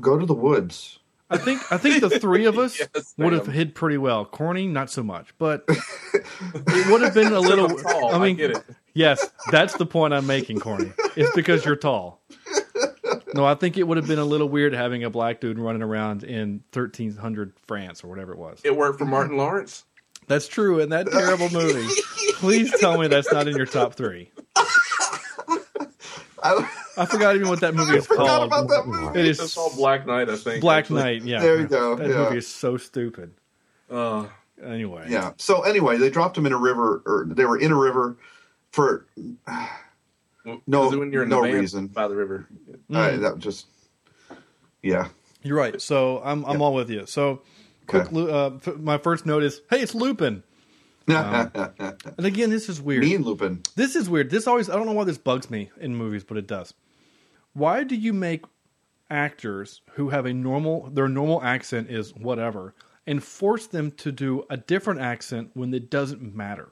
go to the woods. I think I think the three of us Yes, would have ma'am. hid pretty well. Corny, not so much, but it would have been a little. I'm tall, I mean, I get it. yes, that's the point I'm making, Corny. It's because you're tall. No, I think it would have been a little weird having a black dude running around in 1300 France or whatever it was. It worked for Martin mm-hmm. Lawrence. That's true in that terrible movie. Please tell me that's not in your top three. I, I forgot even what that movie is forgot called. about that movie. It is It's called Black Knight, I think. Black actually. Knight. Yeah, There you go, That yeah. movie is so stupid. Uh, Anyway, yeah. So anyway, they dropped him in a river, or they were in a river for No- is when you're in no the van reason. by the river. uh, that just yeah. You're right. So I'm I'm all with you. So quick, Okay. Lu- uh, f- my first note is, hey, it's Lupin. And again, this is weird. mean Lupin. This is weird. This always I don't know why this bugs me in movies, but it does. Why do you make actors who have a normal their normal accent is whatever and force them to do a different accent when it doesn't matter?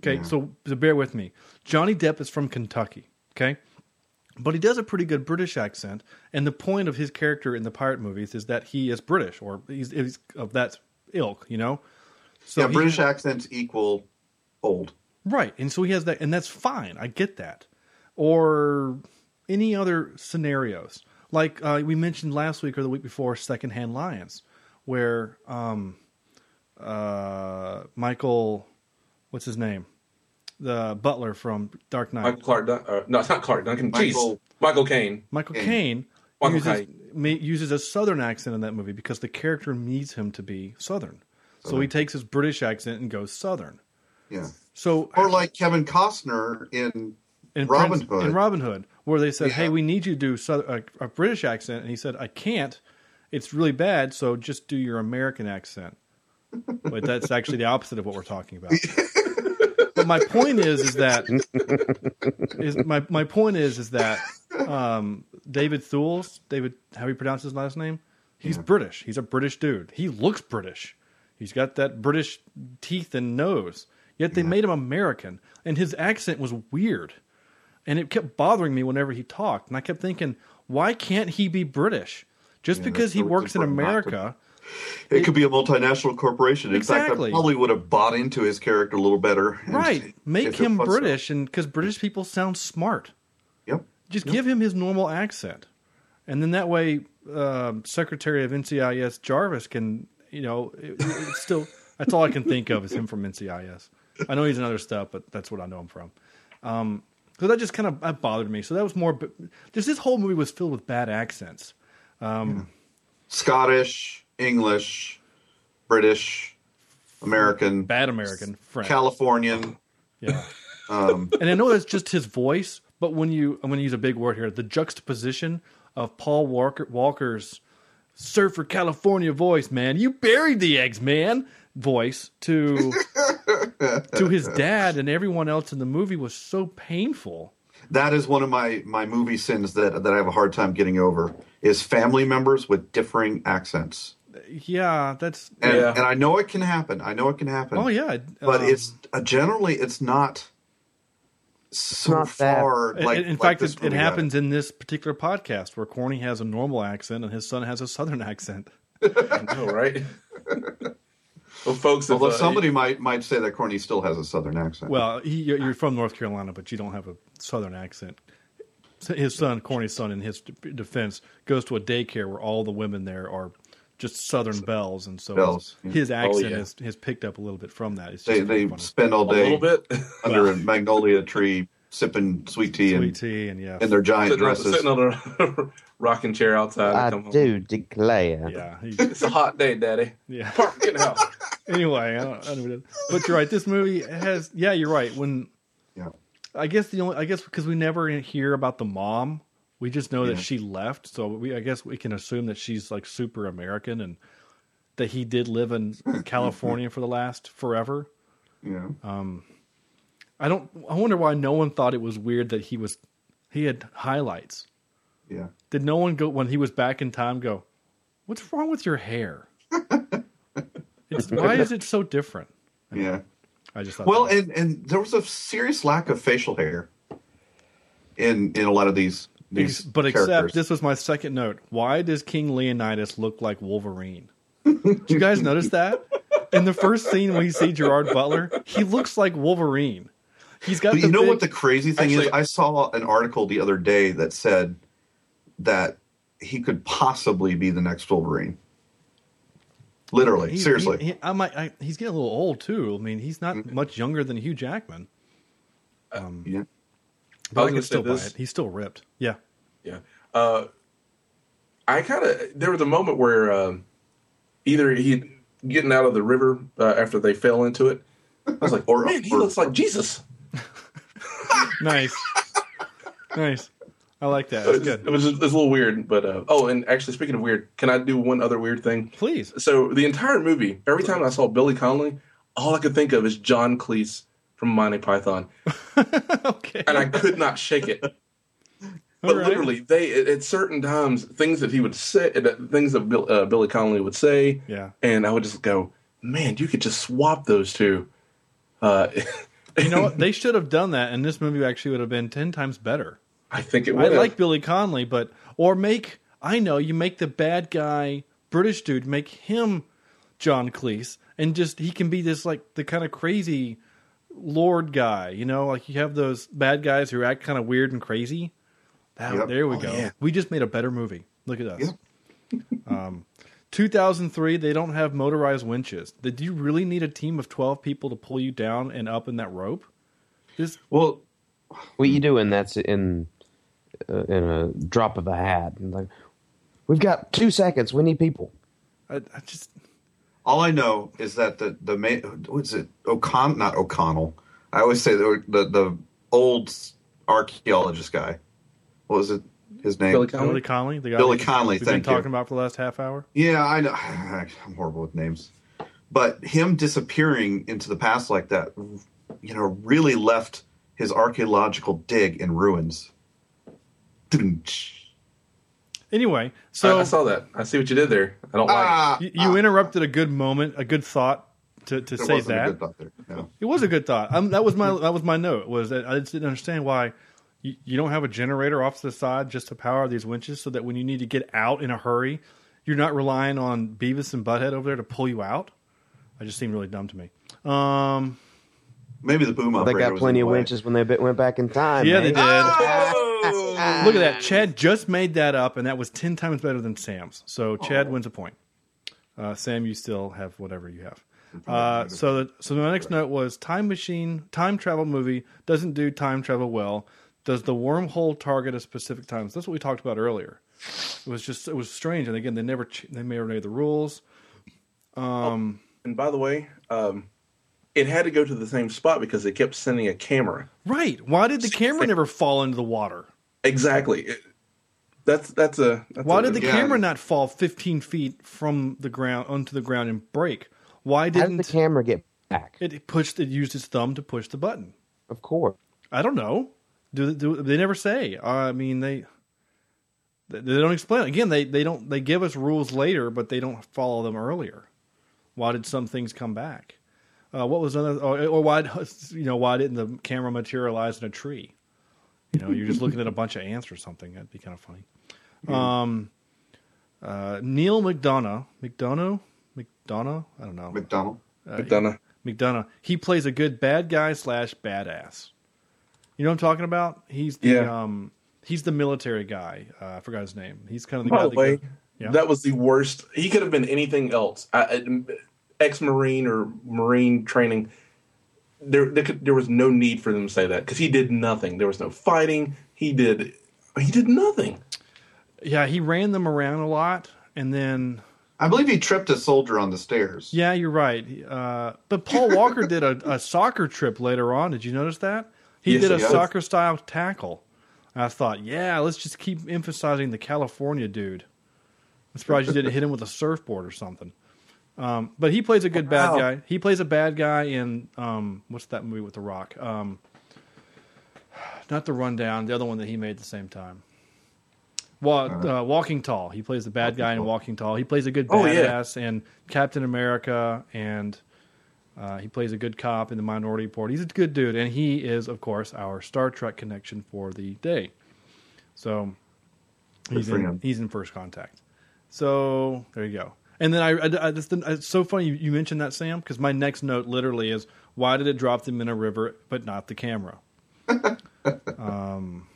Okay, so, so bear with me. Johnny Depp is from Kentucky. Okay, but he does a pretty good British accent, and the point of his character in the pirate movies is that he is British or he's, he's of that ilk, you know. So yeah, he- British accents equal old. Right. And so he has that, and that's fine. I get that. Or any other scenarios. Like uh, we mentioned last week or the week before, Secondhand Lions, where um, uh, Michael, what's his name? The butler from Dark Knight. Michael Clark. Dun- uh, no, it's not Clark Duncan. Jeez, Michael- Michael Caine. Michael Caine. Caine Michael uses, Caine. uses a Southern accent in that movie because the character needs him to be Southern. So he takes his British accent and goes Southern. Yeah. So Or like Kevin Costner in in Robin Prince- Hood. in Robin Hood, where they said, Yeah. "Hey, we need you to do south- a, a British accent," and he said, "I can't. It's really bad. So just do your American accent." But that's actually the opposite of what we're talking about. but my point is, is that is my my point is, is that um, David Thewlis, David, how do you pronounce his last name? He's British. He's a British dude. He looks British. He's got that British teeth and nose. Yet they made him American, and his accent was weird, and it kept bothering me whenever he talked. And I kept thinking, why can't he be British? Just Yeah, because he works in to- America, It could be a multinational corporation. In fact, Exactly. I probably would have bought into his character a little better. right? Make him so. British, and because British people sound smart. Yep. Just give him his normal accent, and then that way, um, Secretary of NCIS Jarvis can, you know, it, it's still. That's all I can think of is him from NCIS. I know he's in other stuff, but that's what I know him from. Um, so that just kind of that bothered me. So that was more. Just this whole movie was filled with bad accents. Scottish, English, British, American, Bad American, French. Californian. yeah. Um, and I know that's just his voice, but when you I'm going to use a big word here, the juxtaposition of Paul Walker Walker's "Surfer California" voice, man, you buried the eggs, man, voice to to his dad and everyone else in the movie was so painful. that is one of my my movie sins that that I have a hard time getting over is family members with differing accents. Yeah, that's And, Yeah. and I know it can happen. I know it can happen. oh yeah, but um, it's uh, generally it's not so not far. in- Like in like fact, this it, it happens in this particular podcast where Corny has a normal accent and his son has a southern accent. I know, right? well, folks, if, Although uh, somebody might might say that Corny still has a southern accent. Well, he, you're you're from North Carolina, but you don't have a southern accent. His son, Corny's son, in his defense, goes to a daycare where all the women there are just southern belles, and so Belles, his, yeah. his accent yeah. has, has picked up a little bit from that. It's they they funny. spend all day little bit under a magnolia tree sipping sweet tea sweet and tea and yeah, in their giant sitting, on, dresses. sitting on a rocking chair outside. I and come home. do declare. yeah, he, It's a hot day, Daddy. yeah. Park in the house. anyway, I don't, I don't know. But you're right. This movie has. Yeah, you're right. When Yeah. I guess the only I guess because we never hear about the mom, we just know that she left. So we I guess we can assume that she's like super American and that he did live in California for the last forever. Yeah. Um. I don't. I wonder why no one thought it was weird that he was he had highlights. Yeah. Did no one go when he was back in time? Go, what's wrong with your hair? it's, why is it so different? Yeah. I just thought. Well, and and there was a serious lack of facial hair in in a lot of these these but except this was my second note. Why does King Leonidas look like Wolverine? Did you guys notice that? In the first scene when you see Gerard Butler, he looks like Wolverine. He's got But the you know big- what the crazy thing is? I saw an article the other day that said that he could possibly be the next Wolverine. Literally, he- seriously. he- he- I might, I, he's getting a little old too. I mean, he's not Mm-hmm. much younger than Hugh Jackman. yeah. But I I can gonna still buy it. He's still ripped. Yeah. Yeah. Uh, I kind of there was a moment where um, either he getting out of the river uh, after they fell into it. I was like, Or- man, he or- looks like Jesus. Nice. nice. I like that. That's It was, good. it was it was a little weird, but uh, oh, and actually, speaking of weird, can I do one other weird thing? Please. So the entire movie, every time I saw Billy Connolly, all I could think of is John Cleese from Monty Python, okay. and I could not shake it. But right. literally, they at, at certain times, things that he would say, things that Bill, uh, Billy Connolly would say, Yeah. and I would just go, "Man, you could just swap those two. Uh, You know what? They should have done that, and this movie actually would have been ten times better. I think it I would. like Billy Conley, but or make I know you make the bad guy British dude, make him John Cleese, and just he can be this like the kind of crazy lord guy, you know, like you have those bad guys who act kind of weird and crazy. That, Yep. There we Oh, go. yeah. We just made a better movie. Look at us. Yep. um, 2003, they don't have motorized winches. Did you really need a team of 12 people to pull you down and up in that rope? This Well, What you do, and that's in uh, in a drop of a hat. And like, we've got two seconds. We need people. I, I just all I know is that the the main what's it O'Con not O'Connell. I always say the the, the old archaeologist guy. What was it? His name? Billy Connolly? Billy Conley, the guy Billy we- Connolly, we've thank been you. talking about for the last half hour. Yeah, I know. I'm horrible with names, but him disappearing into the past like that, you know, really left his archaeological dig in ruins. Anyway, I, so I saw that. I see what you did there. I don't like. Ah, you, you interrupted a good moment, a good thought to, to there say wasn't a that. good thought there. No. It was a good thought. Um, that was my that was my note. Was that I just didn't understand why you, you don't have a generator off to the side just to power these winches, so that when you need to get out in a hurry, you're not relying on Beavis and Butthead over there to pull you out. I just seemed really dumb to me. Um, Maybe the boom They got plenty of way. winches when they went back in time. yeah, they man. Did. Look at that. Chad just made that up, and that was 10 times better than Sam's. So Chad wins a point. Uh, Sam, you still have whatever you have. Uh, so, the, so my next note was time machine, time travel movie doesn't do time travel well. Does the wormhole target a specific time? So that's what we talked about earlier. It was just it was strange, and again, they never ch- they never made the rules. Um, And by the way, um, it had to go to the same spot because they kept sending a camera. right? Why did the camera never fall into the water? Exactly. It- that's that's a. That's Why a- did the Yeah. camera not fall 15 feet from the ground onto the ground and break? Why How did didn't the camera get back? it pushed? It used its thumb to push the button. Of course. I don't know. Do, do they never say? I mean, they they they don't explain. Again, they they don't they give us rules later, but they don't follow them earlier. Why did some things come back? Uh, what was another? Or, or why you know why didn't the camera materialize in a tree? You know, you're just looking at a bunch of ants or something. That'd be kind of funny. Um, uh, Neal McDonough, McDonough, McDonough. I don't know. McDonald. McDonough. McDonough. He plays a good bad guy slash badass. You know what I'm talking about? He's the Yeah. um he's the military guy. Uh, I forgot his name. He's kind of the By guy. the that way, goes- yeah. that was the worst. He could have been anything else. Ex Marine or Marine training. There, there, could, there was no need for them to say that because he did nothing. There was no fighting. He did, he did nothing. yeah, he ran them around a lot, and then I believe he tripped a soldier on the stairs. yeah, you're right. Uh, but Paul Walker did a, a soccer trip later on. Did you notice that? He Yes, did a soccer style tackle. I thought, yeah, let's just keep emphasizing the California dude. I'm surprised you didn't hit him with a surfboard or something. Um, but he plays a good bad guy. He plays a bad guy in um, what's that movie with The Rock? Um, not the Rundown, the other one that he made at the same time. Wa- uh, Walking Tall. He plays the bad guy in Walking Tall. He plays a good Oh, yeah. badass in Captain America, and uh, he plays a good cop in the Minority Report. He's a good dude, and he is, of course, our Star Trek connection for the day. So he's in, he's in First Contact. So there you go. And then I, I, I just it's so funny you, you mentioned that Sam because my next note literally is why did it drop them in a river but not the camera? um,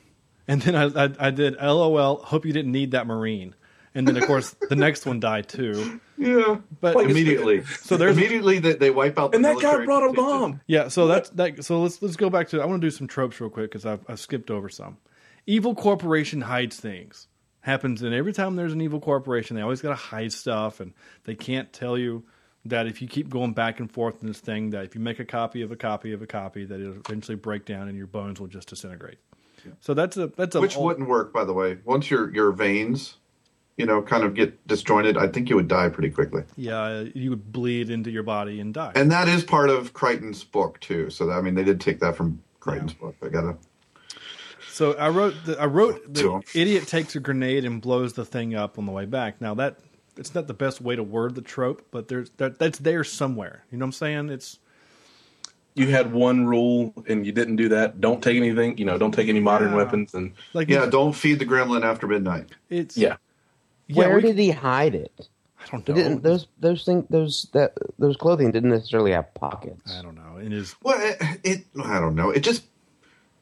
and then I, I I did LOL. Hope you didn't need that marine. And then of course the next one died too. Yeah. But Like, Immediately. So there's- immediately they, they wipe out the And that guy brought a contingent. bomb. Yeah, so that's that. So let's let's go back to. I want to do some tropes real quick because I've, I've skipped over some. Evil corporation hides things. Happens, and every time there's an evil corporation, they always got to hide stuff, and they can't tell you that if you keep going back and forth in this thing, that if you make a copy of a copy of a copy, that it'll eventually break down and your bones will just disintegrate. So that's a that's a Which wouldn't work, by the way. Once your your veins, you know, kind of get disjointed, I think you would die pretty quickly. yeah you would bleed into your body and die. And that is part of Crichton's book too. So that, I mean, they did take that from Crichton's book. I gotta. So I wrote the, I wrote oh, the idiot takes a grenade and blows the thing up on the way back. Now that it's not the best way to word the trope, but there's that, that's there somewhere. You know what I'm saying? It's You had one rule and you didn't do that. Don't take anything. You know, don't take any modern Yeah. weapons. And like Yeah, don't feed the gremlin after midnight. it's yeah, yeah. Where we- did he hide it? I don't It know. didn't, those those things those that those clothing didn't necessarily have pockets. I don't know. It is Well, it, it I don't know. It just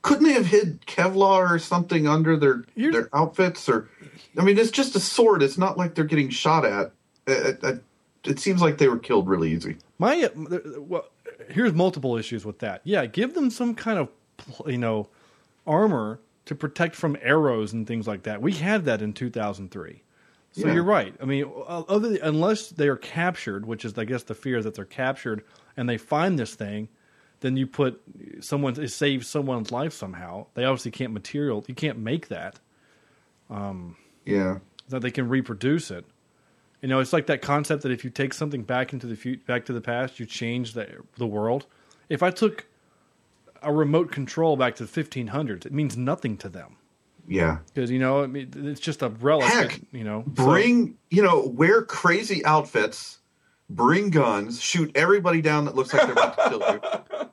couldn't they have hid Kevlar or something under their Here's- their outfits or I mean, it's just a sword. It's not like they're getting shot at. It, it, it seems like they were killed really easy. My uh, well, here's multiple issues with that. Yeah, give them some kind of you know armor to protect from arrows and things like that. We had that in 2003. So Yeah. you're right. I mean, uh, other unless they are captured, which is I guess the fear is that they're captured and they find this thing, then you put someone it saves someone's life somehow. They obviously can't material. You can't make that um, Yeah. that they can reproduce it. You know, it's like that concept that if you take something back into the future, back to the past, you change the the world. If I took a remote control back to the 1500s, it means nothing to them Yeah. because you know I mean, it's just a relic. Heck, you know, Bring, you know, wear crazy outfits, bring guns, shoot everybody down that looks like they're about to kill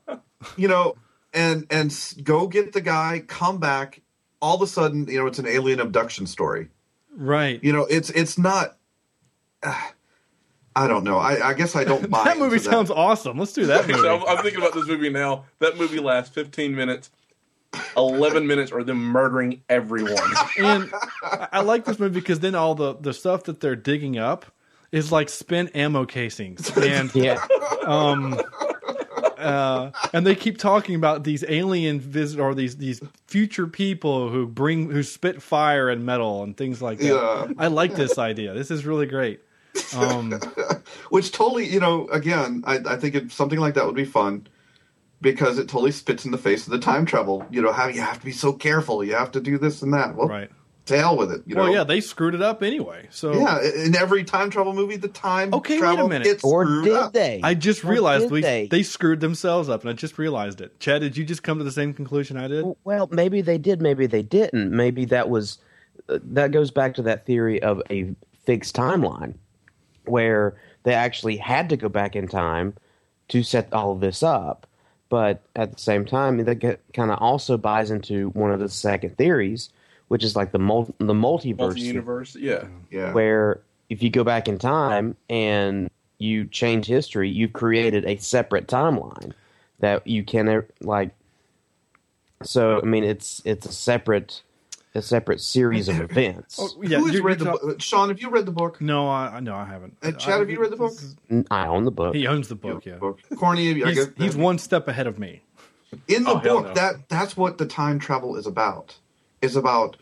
you. You know, and and s- go get the guy, come back. All of a sudden, you know, it's an alien abduction story. Right? You know, it's it's not. ah, I don't know. I, I guess I don't buy. that movie into sounds awesome. Let's do that movie. So I'm, I'm thinking about this movie now. That movie lasts 15 minutes. 11 minutes are them murdering everyone. and I I like this movie because then all the the stuff that they're digging up is like spent ammo casings and Yeah, um uh and they keep talking about these alien visit or these these future people who bring who spit fire and metal and things like that Yeah. i like this idea this is really great um Which totally, you know, again, I, I think it, something like that would be fun because it totally spits in the face of the time travel. You know, how you have to be so careful. You have to do this and that. Well, right to hell with it. You well know? yeah they screwed it up anyway so yeah. In every time travel movie, the time Okay, wait a travel minute. gets or screwed did up. they? i just Or realized we, they? they screwed themselves up and i just realized it chad did you just come to the same conclusion i did Well, maybe they did, maybe they didn't. Maybe that was uh, that goes back to that theory of a fixed timeline where they actually had to go back in time to set all of this up. But at the same time, that kind of also buys into one of the second theories, which is like the mul- the multiverse, Multi-universe, yeah. Yeah. where if you go back in time and you change history, you've created a separate timeline that you can uh, like. So I mean, it's it's a separate a separate series of events. oh, yeah Who has read the you're book? Sean, have you read the book? no i no i haven't Uh, Chad, have you read the book? I own the book. he owns the book yeah Book. Corny, I he's, guess. he's one step ahead of me in the Oh, book no. that that's what the time travel is about is about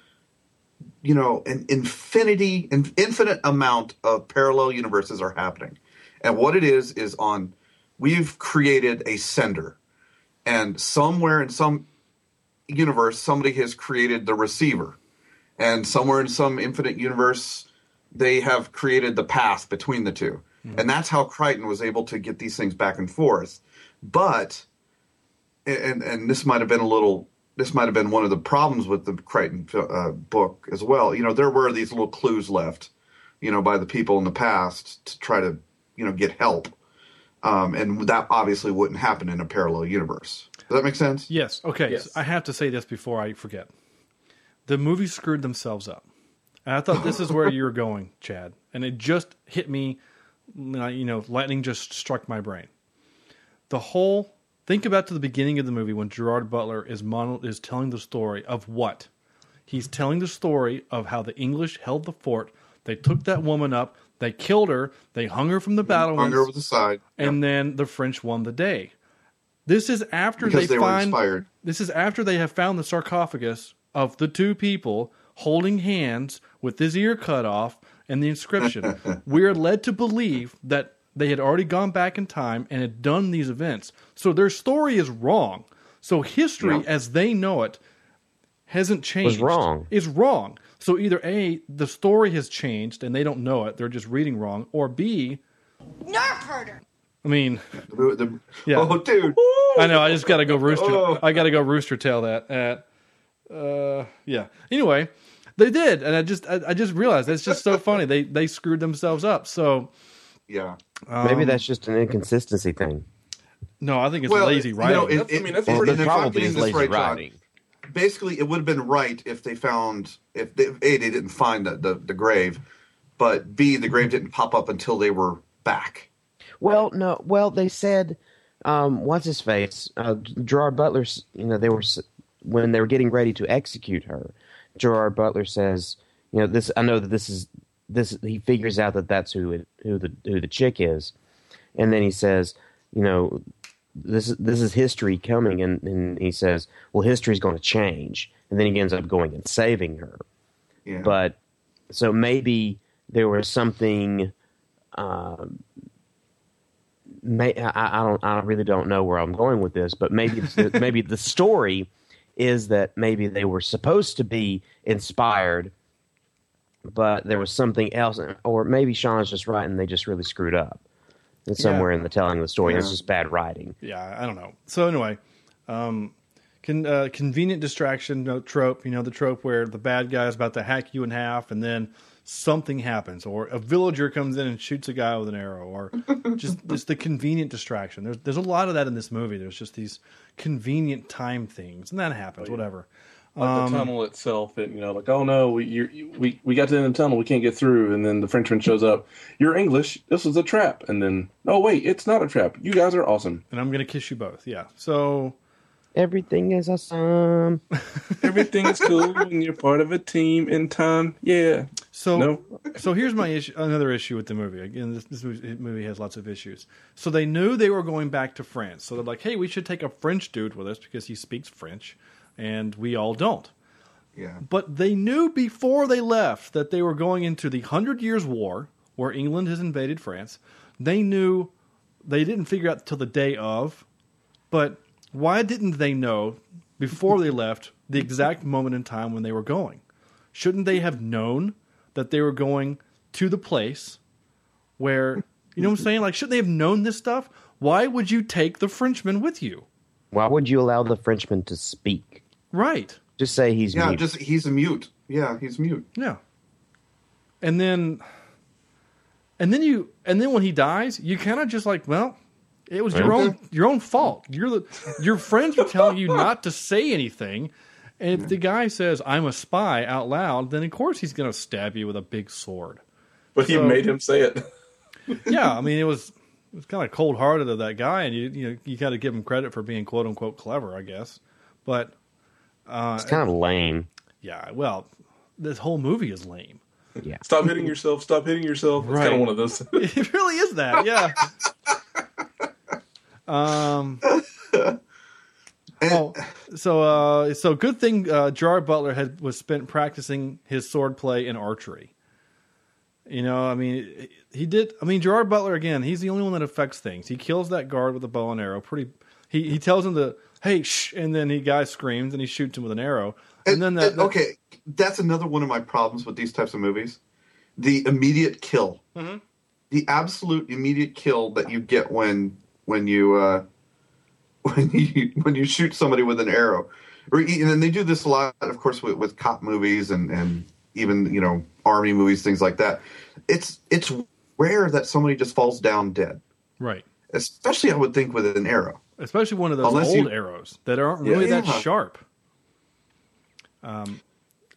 you know an infinity an infinite amount of parallel universes are happening. And what it is is on we've created a sender. And somewhere in some universe somebody has created the receiver. And somewhere in some infinite universe they have created the path between the 2 hmm. and that's how crichton was able to get these things back and forth. But and and this might have been a little this might have been one of the problems with the Crichton uh, book as well. You know, there were these little clues left, you know, by the people in the past to try to you know get help, um, and that obviously wouldn't happen in a parallel universe. Does that make sense? Yes. Okay. Yes. so I have to say this before I forget. The movie screwed themselves up. And I thought this is where you were going, Chad, and it just hit me. You know, lightning just struck my brain. The whole think about to the beginning of the movie when Gerard Butler is mono, is telling the story of what he's telling the story of how the English held the fort. They took that woman up. They killed her. They hung her from the Hung battlements over the side, and then the French won the day. This is after because they, they, find. This is after they have found the sarcophagus of the two people holding hands with his ear cut off and the inscription. we are led to believe that they had already gone back in time and had done these events. So their story is wrong. So history, Yeah. as they know it, hasn't changed. wrong. Is wrong. So either A, the story has changed and they don't know it, they're just reading wrong, or B, Nerf herder. I mean, The- the- Yeah. Oh, dude. I know. I just got to go rooster. Oh. I got to go rooster tail that. At, Uh, yeah. Anyway, they did, and I just I, I just realized that's just so funny. They they screwed themselves up. So Yeah. Maybe um, that's just an inconsistency thing. no. I think it's Well, lazy you writing. know, it- That's- I mean, that's it- pretty- and the if probably is lazy right, John, writing. basically it would have been right if they found if they, a they didn't find the, the the grave, but b the grave didn't pop up until they were back. Well, no. Well, they said, um, what's his face? Uh, Gerard Butler. You know, they were when they were getting ready to execute her. Gerard Butler says, you know, this. I know that this is this. He figures out that that's who it, who the who the chick is, and then he says, you know, this is this is history coming, and, and he says, well, history's going to change, and then he ends up going and saving her. Yeah. But so maybe there was something. Um, may, I, I don't. I really don't know where I'm going with this, but maybe maybe the story is that maybe they were supposed to be inspired, but there was something else, or maybe Sean's just right and they just really screwed up. It's somewhere in the telling of the story. It's just bad writing. yeah, I don't know. So anyway, um, con, uh, convenient distraction no, trope. You know the trope where the bad guy is about to hack you in half, and then something happens, or a villager comes in and shoots a guy with an arrow, or just just the convenient distraction. There's there's a lot of that in this movie. There's just these convenient time things, and that happens. Whatever. Like Um, the tunnel itself, and you know, like oh no, we you, we we got to the end of the tunnel, we can't get through, and then the Frenchman shows up. You're English. This is a trap, and then oh wait, it's not a trap. You guys are awesome. And I'm gonna kiss you both. Yeah. So Everything is awesome. Everything is cool when you're part of a team in time. Yeah. So, No. so here's my issue. Another issue with the movie. Again, this, this movie movie has lots of issues. So they knew they were going back to France. So they're like, "Hey, we should take a French dude with us because he speaks French, and we all don't." Yeah. But they knew before they left that they were going into the Hundred Years' War, where England has invaded France. They knew. They didn't figure out till the day of, but why didn't they know before they left the exact moment in time when they were going? Shouldn't they have known that they were going to the place where you know what I'm saying? Like, shouldn't they have known this stuff? Why would you take the Frenchman with you? Why would you allow the Frenchman to speak? Right. Just say he's Yeah, mute. just he's a mute. Yeah, he's mute. Yeah. And then and then you and then when he dies, you kind of just like, well, it was your own your own fault. You're the your friends were telling you not to say anything. And if the guy says, I'm a spy out loud, then of course he's gonna stab you with a big sword. But he So- made him say it. Yeah, I mean it was it was kind of cold hearted of that guy, and you you know you got to give him credit for being quote unquote clever, I guess. But it's kind of lame. yeah, well, this whole movie is lame. Yeah. Stop hitting yourself. Stop hitting yourself. It's kind of one of those. It really is that, yeah. um. Oh, so uh, so good thing uh, Gerard Butler had was spent practicing his swordplay and archery. You know, I mean, he did. I mean, Gerard Butler again. He's the only one that affects things. He kills that guard with a bow and arrow. Pretty. He he tells him to hey shh, and then he guy screams and he shoots him with an arrow. And, then that, and- okay, that's another one of my problems with these types of movies: the immediate kill, Mm-hmm. the absolute immediate kill that you get when when you uh, when you when you shoot somebody with an arrow, or and then they do this a lot, of course, with, with cop movies and and even you know army movies, things like that. It's it's rare that somebody just falls down dead, right. especially I would think with an arrow. Especially one of those Unless old you- arrows that aren't really that Yeah. sharp. Um,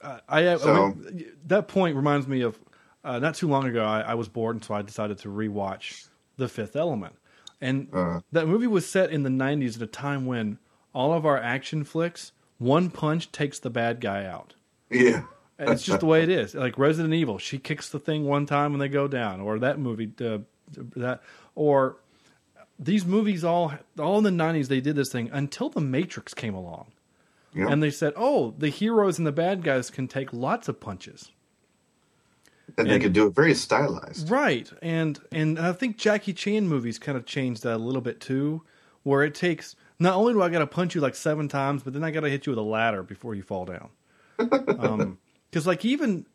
I, I, So- I mean, that point reminds me of uh, not too long ago. I, I was bored, and so I decided to rewatch The Fifth Element, and Uh. that movie was set in the '90s at a time when all of our action flicks, one punch takes the bad guy out. Yeah, it's just the way it is. Like Resident Evil, she kicks the thing one time when they go down, or that movie, uh, that, or these movies all all in the nineties they did this thing until the Matrix came along, yeah. and they said, "Oh, the heroes and the bad guys can take lots of punches." and they could do it very stylized. Right, and and I think Jackie Chan movies kind of changed that a little bit too, where it takes not only do I got to punch you like seven times, but then I got to hit you with a ladder before you fall down. Because like even,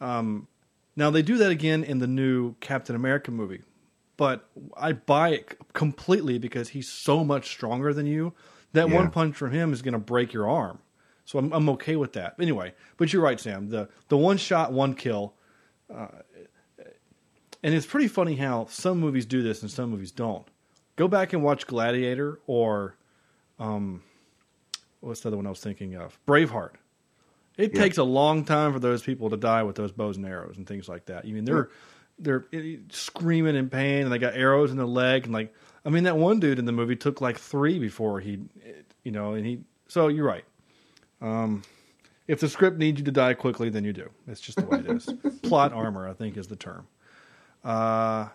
um, now they do that again in the new Captain America movie, but I buy it completely because he's so much stronger than you. That Yeah. one punch from him is going to break your arm. So I'm I'm okay with that. Anyway, but you're right, Sam. The the one shot, one kill. Uh, and it's pretty funny how some movies do this and some movies don't. Go back and watch Gladiator or um, what's the other one I was thinking of? Braveheart. It Yeah. takes a long time for those people to die with those bows and arrows and things like that. I mean, they're they're screaming in pain and they got arrows in their leg and like I mean that one dude in the movie took like three before he, you know, and he. So you're right. Um, if the script needs you to die quickly, then you do. It's just the way it is. Plot armor, I think, is the term. Uh,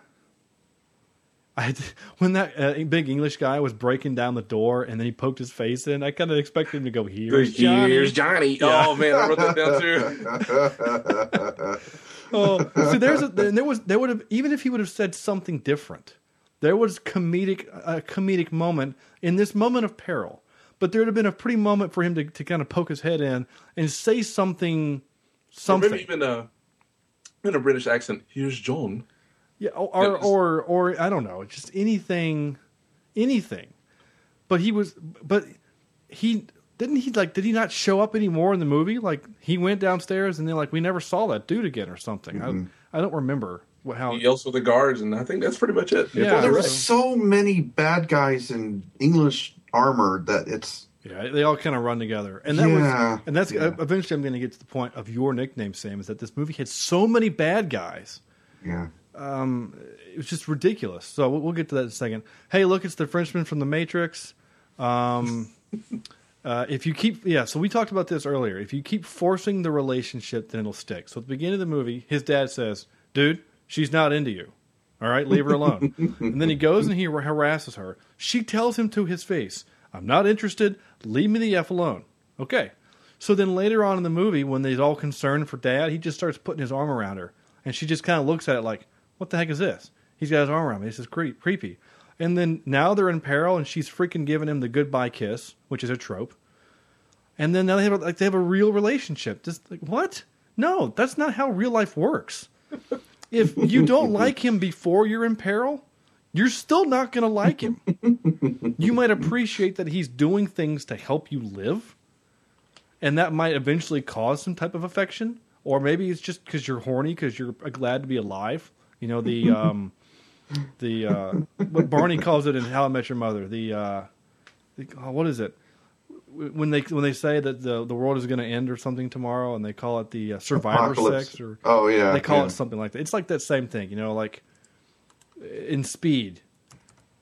I when that uh, big English guy was breaking down the door and then he poked his face in, I kind of expected him to go, "Here's Johnny." Here's Johnny. Yeah. Oh man, I wrote that down too. Oh, see, there's a, there was there would have even if he would have said something different, there was comedic a comedic moment in this moment of peril. But there would have been a pretty moment for him to, to kind of poke his head in and say something, Or something. maybe even a in a British accent. Here's John. Yeah, or, or or or I don't know, just anything, anything. But he was, but he didn't he like did he not show up anymore in the movie? Like he went downstairs and then like we never saw that dude again or something. I mm-hmm. I don't remember what, how. He yells for the guards, and I think that's pretty much it. Yeah. there were so- so many bad guys in English armor that it's Yeah, they all kind of run together, and that Yeah, was, and that's uh, yeah. eventually I'm going to get to the point of your nickname, Sam, is that this movie had so many bad guys. yeah. Um, it was just ridiculous. So we'll, we'll get to that in a second. Hey, look, it's the Frenchman from the Matrix. Um, uh, if you keep, yeah, so we talked about this earlier. If you keep forcing the relationship, then it'll stick. So at the beginning of the movie, his dad says, "Dude, she's not into you. All right, leave her alone." and then he goes and he harasses her. She tells him to his face, "I'm not interested. Leave me the f alone." Okay. So then later on in the movie, when they're all concerned for dad, he just starts putting his arm around her, and she just kind of looks at it like, "What the heck is this?" He's got his arm around me. This is creep, creepy. And then now they're in peril, and she's freaking giving him the goodbye kiss, which is a trope. And then now they have a, like they have a real relationship. Just like what? No, that's not how real life works. If you don't like him before you're in peril, you're still not going to like him. you might appreciate that he's doing things to help you live, and that might eventually cause some type of affection. Or maybe it's just because you're horny because you're glad to be alive. You know the um, the uh, what Barney calls it in How I Met Your Mother. The, uh, the oh, what is it? When they when they say that the the world is going to end or something tomorrow, and they call it the uh, survivor Apocalypse. sex, or Oh, yeah, they call yeah. it something like that. It's like that same thing, you know, like in Speed.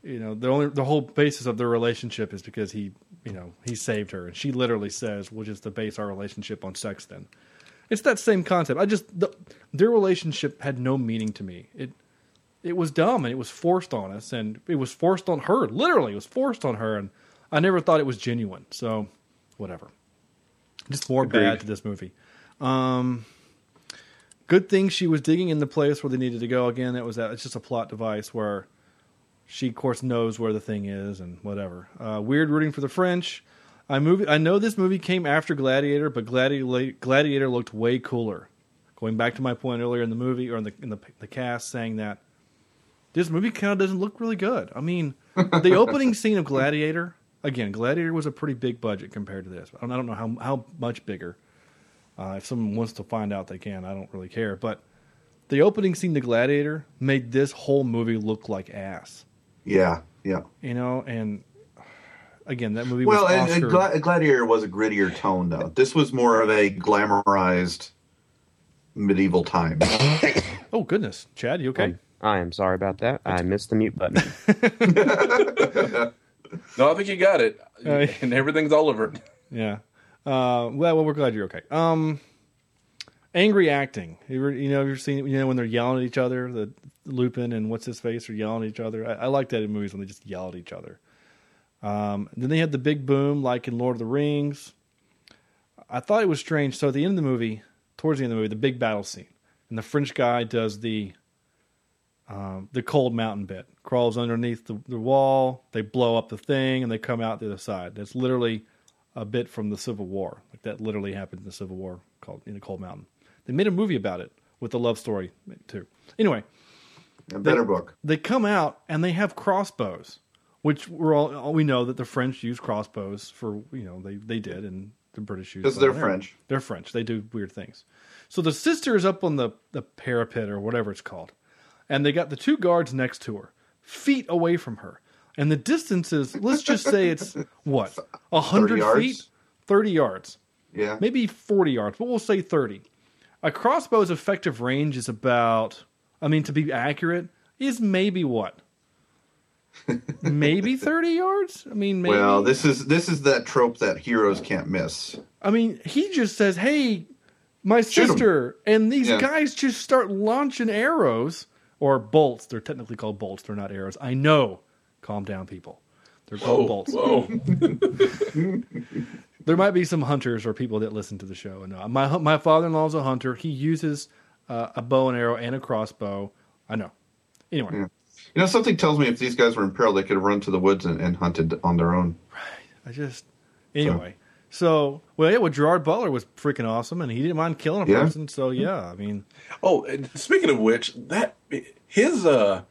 You know, the only the whole basis of their relationship is because he, you know, he saved her, and she literally says, "We'll just base our relationship on sex." Then, it's that same concept. I just the, their relationship had no meaning to me. It it was dumb and it was forced on us, and it was forced on her. Literally, it was forced on her, and I never thought it was genuine. So, whatever. Just more Agreed. bad to this movie. Um, good thing she was digging in the place where they needed to go. Again, that was that. It's just a plot device where she, of course, knows where the thing is and whatever. Uh, weird rooting for the French. I movie. I know this movie came after Gladiator, but Gladiator, Gladiator looked way cooler. Going back to my point earlier in the movie or in the in the, the cast, saying that this movie kind of doesn't look really good. I mean, the opening scene of Gladiator. Again, Gladiator was a pretty big budget compared to this. I don't, I don't know how how much bigger. Uh, if someone wants to find out, they can. I don't really care. But the opening scene to Gladiator made this whole movie look like ass. Yeah, yeah. You know, and again, that movie Well, was and, and Oscar. Gla- Gladiator was a grittier tone, though. This was more of a glamorized medieval time. oh goodness, Chad, you okay? I am sorry about that. I missed the mute button. No, I think you got it, Uh, and everything's all over. Yeah. Uh, well, well, we're glad you're okay. Um, angry acting. You, ever, you know, you've seen you know when they're yelling at each other. The Lupin and what's his face are yelling at each other. I, I like that in movies when they just yell at each other. Um, then they had the big boom, like in Lord of the Rings. I thought it was strange. So at the end of the movie, towards the end of the movie, the big battle scene, and the French guy does the um, the cold mountain bit, crawls underneath the, the wall. They blow up the thing, and they come out the other side. That's literally a bit from the Civil War. Like that literally happened in the Civil War called in the Cold Mountain. They made a movie about it with a love story too. Anyway, A better book. they come out and they have crossbows, which we're all, all we know that the French use crossbows for you know they they did and the British use 'Cause bow they're. French. They're French. They do weird things. So the sister is up on the the parapet or whatever it's called, and they got the two guards next to her, feet away from her, and the distance is let's just say it's what a hundred 30 feet, thirty yards Yeah. maybe 40 yards, but we'll say 30. A crossbow's effective range is about, I mean, to be accurate, is maybe what? maybe 30 yards? I mean, maybe. Well, this is this is that trope that heroes can't miss. I mean, he just says, hey, my Shoot 'em. And these Yeah. guys just start launching arrows or bolts. They're technically called bolts, they're not arrows. I know. Calm down, people. They're called Whoa, bolts. whoa. There might be some hunters or people that listen to the show. And uh, my my father in law is a hunter. He uses uh, a bow and arrow and a crossbow. I know. Anyway, Yeah. You know, something tells me if these guys were in peril, they could have run to the woods and, and hunted on their own. Right. I just anyway. So well, yeah, well, Gerard Butler was freaking awesome, and he didn't mind killing a Yeah. person. So yeah, I mean, Oh, and speaking of which, that his uh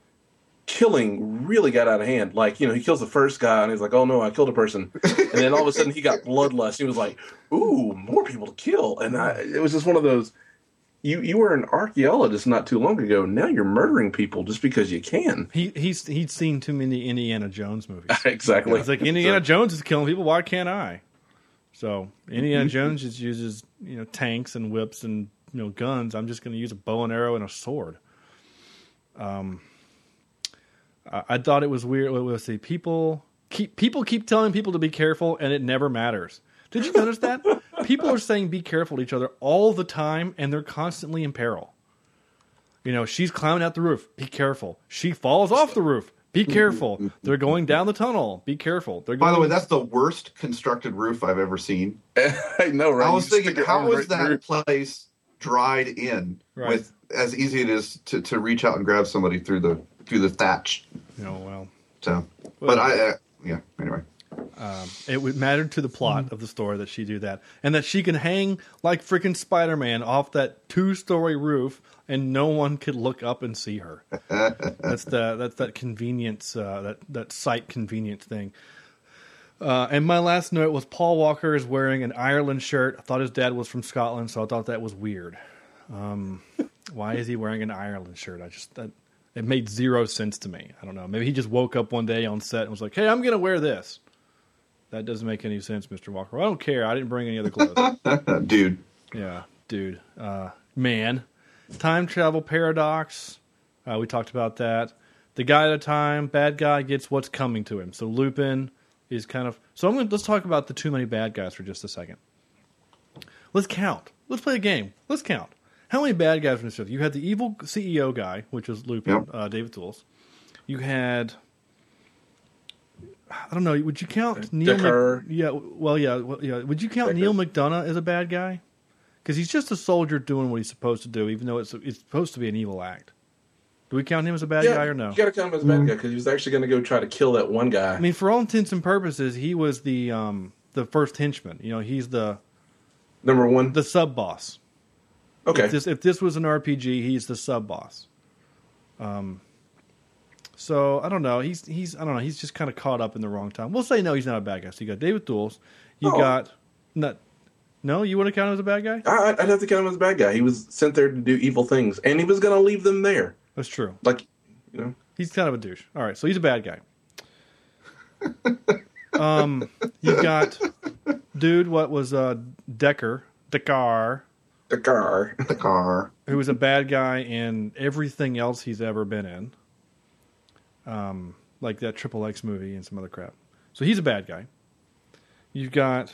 killing really got out of hand. Like, you know, he kills the first guy and he's like, "Oh no, I killed a person," and then all of a sudden he got bloodlust. He was like, "Ooh, more people to kill," and I, it was just one of those. You you were an archaeologist not too long ago. Now you're murdering people just because you can. he he's he'd seen too many Indiana Jones movies. exactly. It's like Indiana Jones is killing people. Why can't I? So Indiana Jones just uses you know tanks and whips and you know guns. I'm just going to use a bow and arrow and a sword. Um, I, I thought it was weird. Let's see, people keep people keep telling people to be careful, and it never matters. Did you notice that? people are saying be careful to each other all the time, and they're constantly in peril. You know, she's climbing out the roof. Be careful. She falls off the roof. Be mm-hmm. careful. Mm-hmm. They're going mm-hmm. down the tunnel. Be careful. They're going By the way, that's the worst constructed roof I've ever seen. I know, right? I was thinking, how was right that through. place dried in Right. with as easy it is to, to reach out and grab somebody through the through the thatch? you know, well, So, but I, uh, yeah. Anyway, it would matter to the plot of the story that she do that, and that she can hang like freaking Spider Man off that two story roof, and no one could look up and see her. that's the that's that convenience, uh, that that site convenience thing. Uh, and my last note was Paul Walker is wearing an Ireland shirt. I thought his dad was from Scotland, so I thought that was weird. Um, why is he wearing an Ireland shirt? I just that it made zero sense to me. I don't know. Maybe he just woke up one day on set and was like, "Hey, I'm going to wear this." That doesn't make any sense, Mr. Walker. Well, I don't care. I didn't bring any other clothes. dude. yeah, dude. Uh, man, time travel paradox. Uh, we talked about that. The guy at a time, bad guy gets what's coming to him. So Lupin is kind of. So I'm going. to Let's talk about the too many bad guys for just a second. Let's count. Let's play a game. Let's count. How many bad guys in this show? You had the evil CEO guy, which was Lupin, Yep. uh, David Thewlis. You had. I don't know. Would you count Neal? Decker. Mc, yeah. Well, yeah. Well, yeah. Would you count Decker. Neal McDonough as a bad guy? Because he's just a soldier doing what he's supposed to do, even though it's it's supposed to be an evil act. Do we count him as a bad guy or no? You got to count him as a bad guy because he was actually going to go try to kill that one guy. I mean, for all intents and purposes, he was the um the first henchman. You know, he's the Number one. the sub boss. okay. If this, if this was an RPG, he's the sub boss. Um, so I don't know. He's he's I don't know. He's just kind of caught up in the wrong time. We'll say no. He's not a bad guy. So you got David Thewlis. You Oh. got not. No, you want to count him as a bad guy? I, I'd have to count him as a bad guy. He was sent there to do evil things, and he was going to leave them there. That's true. Like, you know, He's kind of a douche. All right, so he's a bad guy. um, you got dude. What was uh Decker? Decker, the car. Who was a bad guy in everything else he's ever been in. Um, like that Triple X movie and some other crap. So he's a bad guy. You've got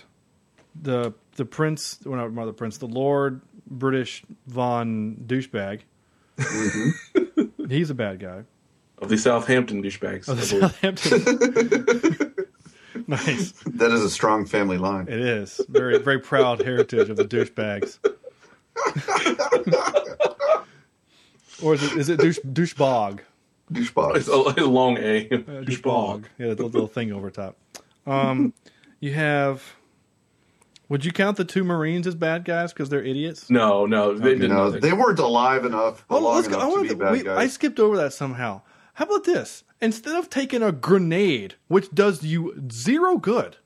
the the prince, well, not the prince, the Lord British Von douchebag. He's a bad guy. of the Southampton douchebags. I the. Southampton. nice. That is a strong family line. It is very very proud heritage of the douchebags. or is it is it douche douchebag? Douchebag. It's a, a long A. Uh, douchebag. Yeah, the little thing over top. Um, you have. Would you count the two Marines as bad guys because they're idiots? No, no, they You didn't. know, know they weren't alive enough Oh, long let's go. enough I, to wanted be to- bad wait, I skipped over that somehow. How about this? Instead of taking a grenade, which does you zero good,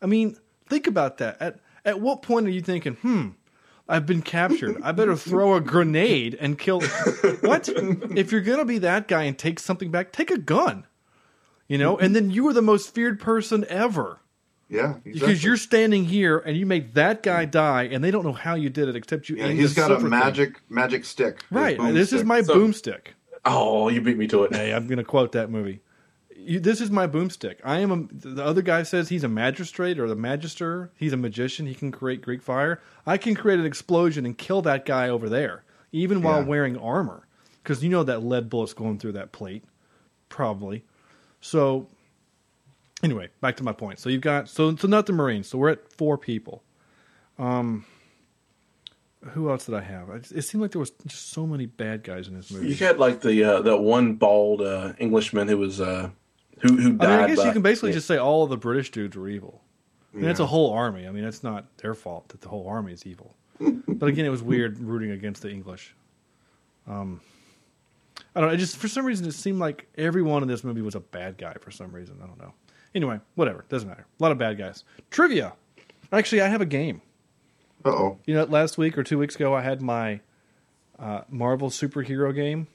I mean, think about that. At At what point are you thinking, hmm, I've been captured. I better throw a grenade and kill. what? If you're going to be that guy and take something back, take a gun. You know, and then you are the most feared person ever. Yeah, Because you're standing here and you make that guy die, and they don't know how you did it except you. Yeah, he's got a silver thing. magic magic stick. Right. boom This is my So- boomstick. Oh, you beat me to it. Hey, I'm going to quote that movie. You, this is my boomstick. I am a. The other guy says he's a magistrate or the magister. He's a magician. He can create Greek fire. I can create an explosion and kill that guy over there, even while Yeah. wearing armor, because you know that lead bullet's going through that plate, probably. So, anyway, back to my point. So you've got so so not the Marines. So we're at four people. Um, who else did I have? It seemed like there was just so many bad guys in this movie. You had like the uh, that one bald uh, Englishman who was uh, who who I mean, I guess by- you can basically yeah. just say all the British dudes were evil. I mean, that's a whole army. I mean, it's not their fault that the whole army is evil. but again, it was weird rooting against the English. Um, I don't know. Just for some reason it seemed like everyone in this movie was a bad guy for some reason. I don't know. Anyway, whatever. Doesn't matter. A lot of bad guys. Trivia. Actually, I have a game. Uh oh. You know, last week or two weeks ago, I had my uh, Marvel superhero game.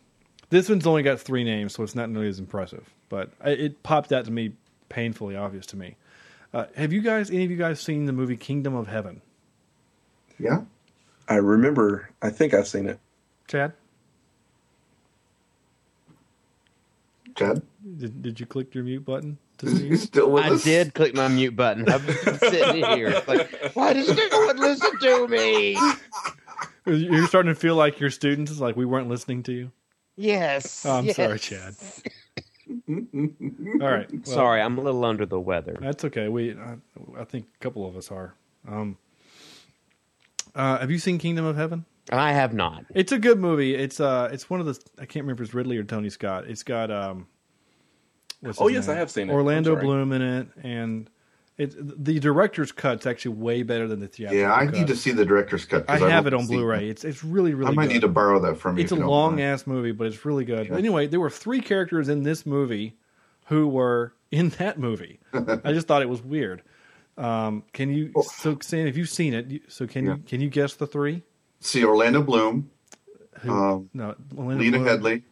This one's only got three names, so it's not nearly as impressive. But it popped out to me painfully obvious to me. Uh, have you guys, any of you guys, seen the movie Kingdom of Heaven? Yeah. I remember. I think I've seen it. Chad, Chad, did, did you click your mute button to see? still with I us? did click my mute button. I've been sitting here. Like, why does no one listen to me? You're starting to feel like your students is like we weren't listening to you. Yes. Oh, I'm yes. sorry, Chad. All right, well, Sorry, I'm a little under the weather. That's okay. We, I, I think a couple of us are. Um, uh, have you seen Kingdom of Heaven? I have not. It's a good movie. It's uh, it's one of the I can't remember if it's Ridley or Tony Scott. It's got um, what's Oh, yes, name? I have seen it. Orlando Bloom in it, and it the director's cut's actually way better than the theatrical. Yeah, I cut. need to see the director's cut. I have it on Blu-ray. It's it's really really. I might good. need to borrow that from you. It's a long ass movie, but it's really good. Anyway, there were three characters in this movie who were in that movie. I just thought it was weird. Um, can you? So, Sam, if you've seen it, so can Yeah. you can you guess the three? See Orlando Bloom, Who, Um, no, Orlando Lena Bloom. Headey.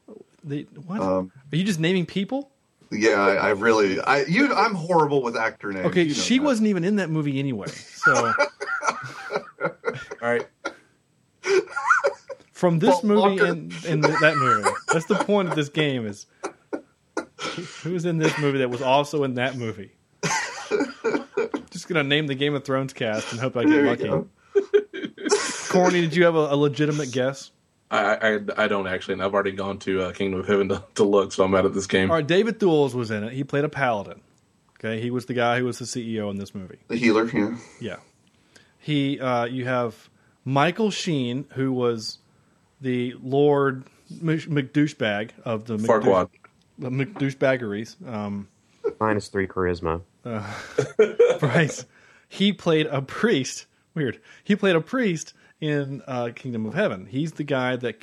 The, what? Um, Are you just naming people? Yeah, I, I really, I you, I'm horrible with actor names. Okay, you know she that. wasn't even in that movie anyway. So All right. from this Paul movie Walker. and, and that movie, that's the point of this game is who's in this movie that was also in that movie. Just gonna name the Game of Thrones cast and hope I get There lucky. Corny, did you have a, a legitimate guess? I, I I don't actually, and I've already gone to uh, Kingdom of Heaven to, to look, so I'm out of this game. All right, David Thewlis was in it. He played a paladin. Okay, he was the guy who was the CEO in this movie. The healer, yeah. Yeah. He uh, you have Michael Sheen, who was the Lord Mc- McDouchebag of the McDouche- Farquaad. the McDouchebaggeries. Um, Minus three charisma. right. He played a priest. Weird. He played a priest in uh, Kingdom of Heaven. He's the guy that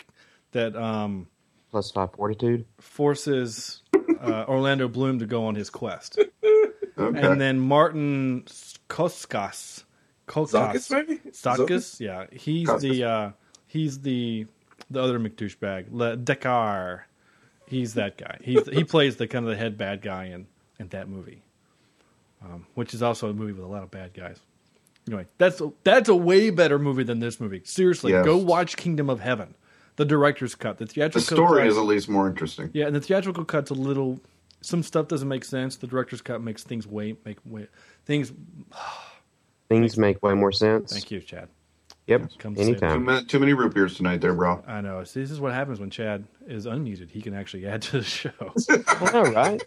that um, Plus five fortitude. forces uh, Orlando Bloom to go on his quest. Okay. And then Martin Koskas. Zakis, maybe? Sakis, yeah. He's Koskas. the uh, he's the the other McDouchebag, Le Dekar. He's that guy. He's he plays the kind of the head bad guy in in that movie, um, which is also a movie with a lot of bad guys. Anyway, that's a, that's a way better movie than this movie. Seriously, Yes. go watch Kingdom of Heaven, the director's cut. The theatrical the theatrical story cut, is at least more interesting. yeah, and the theatrical cut's a little. Some stuff doesn't make sense. The director's cut makes things way make way things. Things make way more sense. Thank you, Chad. Yep. Come save Too Anytime. many, too many root beers tonight, there, bro. I know. See, this is what happens when Chad is unmuted. He can actually add to the show. All right.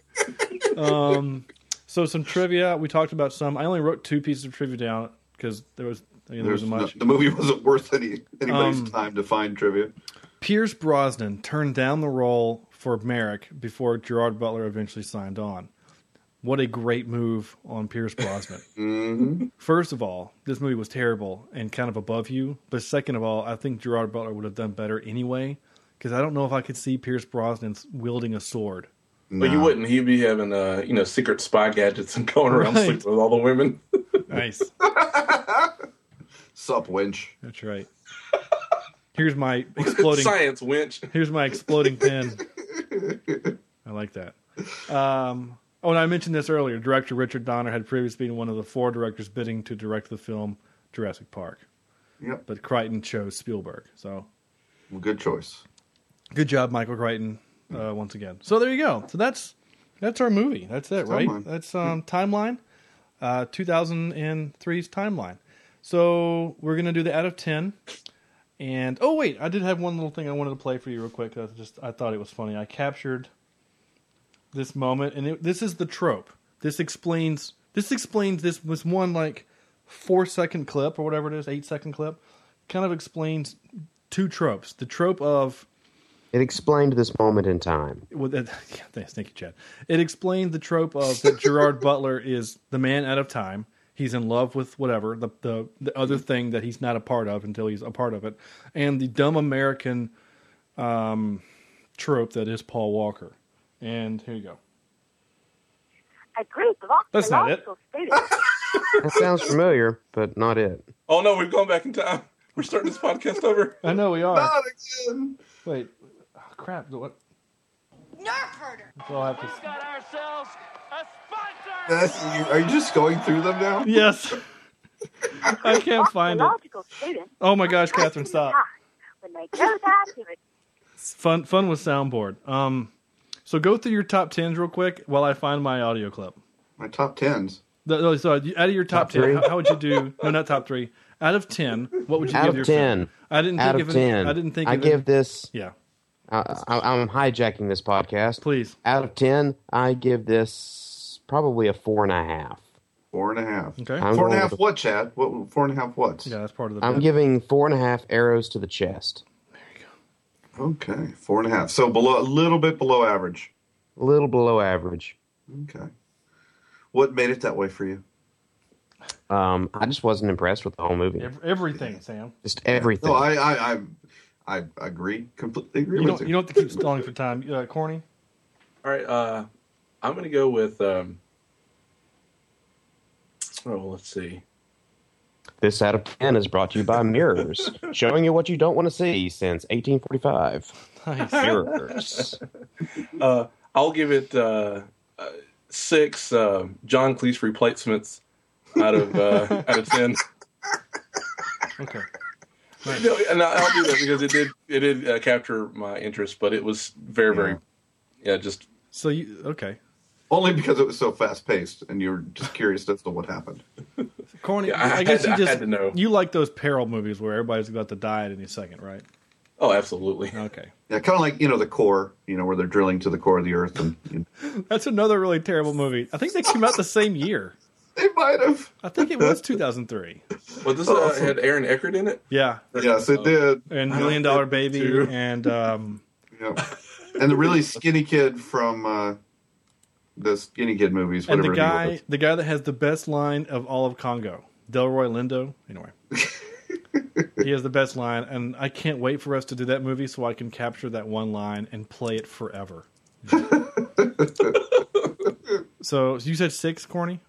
um, so some trivia. We talked about some. I only wrote two pieces of trivia down because there was I mean, there wasn't no, the movie wasn't worth any anybody's Um, time to find trivia. Pierce Brosnan turned down the role for Marek before Gerard Butler eventually signed on. What a great move on Pierce Brosnan. hmm First of all, this movie was terrible and kind of above you. But second of all, I think Gerard Butler would have done better anyway because I don't know if I could see Pierce Brosnan wielding a sword. But you wouldn't. He'd be having, uh, you know, secret spy gadgets and going around Right. sleeping with all the women. Nice. Sup, winch. That's right. Here's my exploding. Science winch. Here's my exploding pin. I like that. Um, oh, and I mentioned this earlier. Director Richard Donner had previously been one of the four directors bidding to direct the film Jurassic Park, Yep. but Crichton chose Spielberg. So good choice. good job, Michael Crichton, uh, once again. So there you go. So that's that's our movie. That's it, right? Timeline. That's um, timeline. Uh, 2003's timeline. So we're gonna do the out of ten. And oh wait, I did have one little thing I wanted to play for you real quick. I just I thought it was funny. I captured this moment, and it, this is the trope. This explains this explains this was one like four second clip or whatever it is, eight second clip. Kind of explains two tropes. The trope of It explained this moment in time. well, that, yeah, thanks, thank you, Chad. It explained the trope of that Gerard Butler is the man out of time. He's in love with whatever the, the the other thing that he's not a part of until he's a part of it, and the dumb American um, trope that is Paul Walker. And here you go. A group of That's not it. archaeological That sounds familiar, but not it. Oh no, we've gone back in time. We're starting this podcast over. I know we are. Not again. Wait, oh, crap. What? Nerf herder. We've got ourselves a sponsor. That's, you, are you just going through them now? Yes. I can't find it. archaeological Oh my gosh, Catherine, stop. When they go there Fun, fun with soundboard. Um, so go through your top tens real quick while I find my audio clip. My top tens. The- no, So out of your top, Top ten, three? how, how would you do? No, not top three. Out of ten, what would you Out give of your 10. film? I didn't Out think of of any- ten, I didn't think. I of give any- this. Yeah, I, I, I'm hijacking this podcast. please. Out of ten, I give this probably a four and a half. Four and a half. Okay. I'm Four and a going half with what, Chad? What? Four and a half what? Yeah, that's part of the. I'm bit. giving four and a half arrows to the chest. There you go. Okay, four and a half. So below, a little bit below average. A little below average. Okay. What made it that way for you? Um, I just wasn't impressed with the whole movie. Ev- everything, Sam. Just everything. No, I, I, I, I agree. Completely agree You with don't. you. You don't have to keep stalling for time. Uh, Corny. All right, uh, I'm gonna go with. Um, oh, let's see. This out of 10 is brought to you by Mirrors, showing you what you don't want to see since 1845. Nice. Mirrors. Uh, I'll give it uh, uh, six uh, John Cleese replacements out of uh, out of ten. Okay. No, and I'll do that because it did it did uh, capture my interest, but it was very very yeah just So you okay? Only because it was so fast paced, and you were just curious as to what happened. Corny. Yeah, I I, guess had to- you I just had to know. you like those peril movies where everybody's about to die at any second, right? oh absolutely. Okay. Yeah, kind of like you know the core, you know, where they're drilling to the core of the earth, and you know, That's another really terrible movie. I think they came out the same year. They might have. I think it was 2003. Well, this uh, had Aaron Eckhart in it. Yeah, Yes, it did. and Million Dollar Baby, Two. and um, Yeah. And the really skinny kid from uh, the Skinny Kid movies, and whatever the he guy, was. the guy that has the best line of all of Congo, Delroy Lindo. Anyway, he has the best line, and I can't wait for us to do that movie so I can capture that one line and play it forever. so you said six, Corny?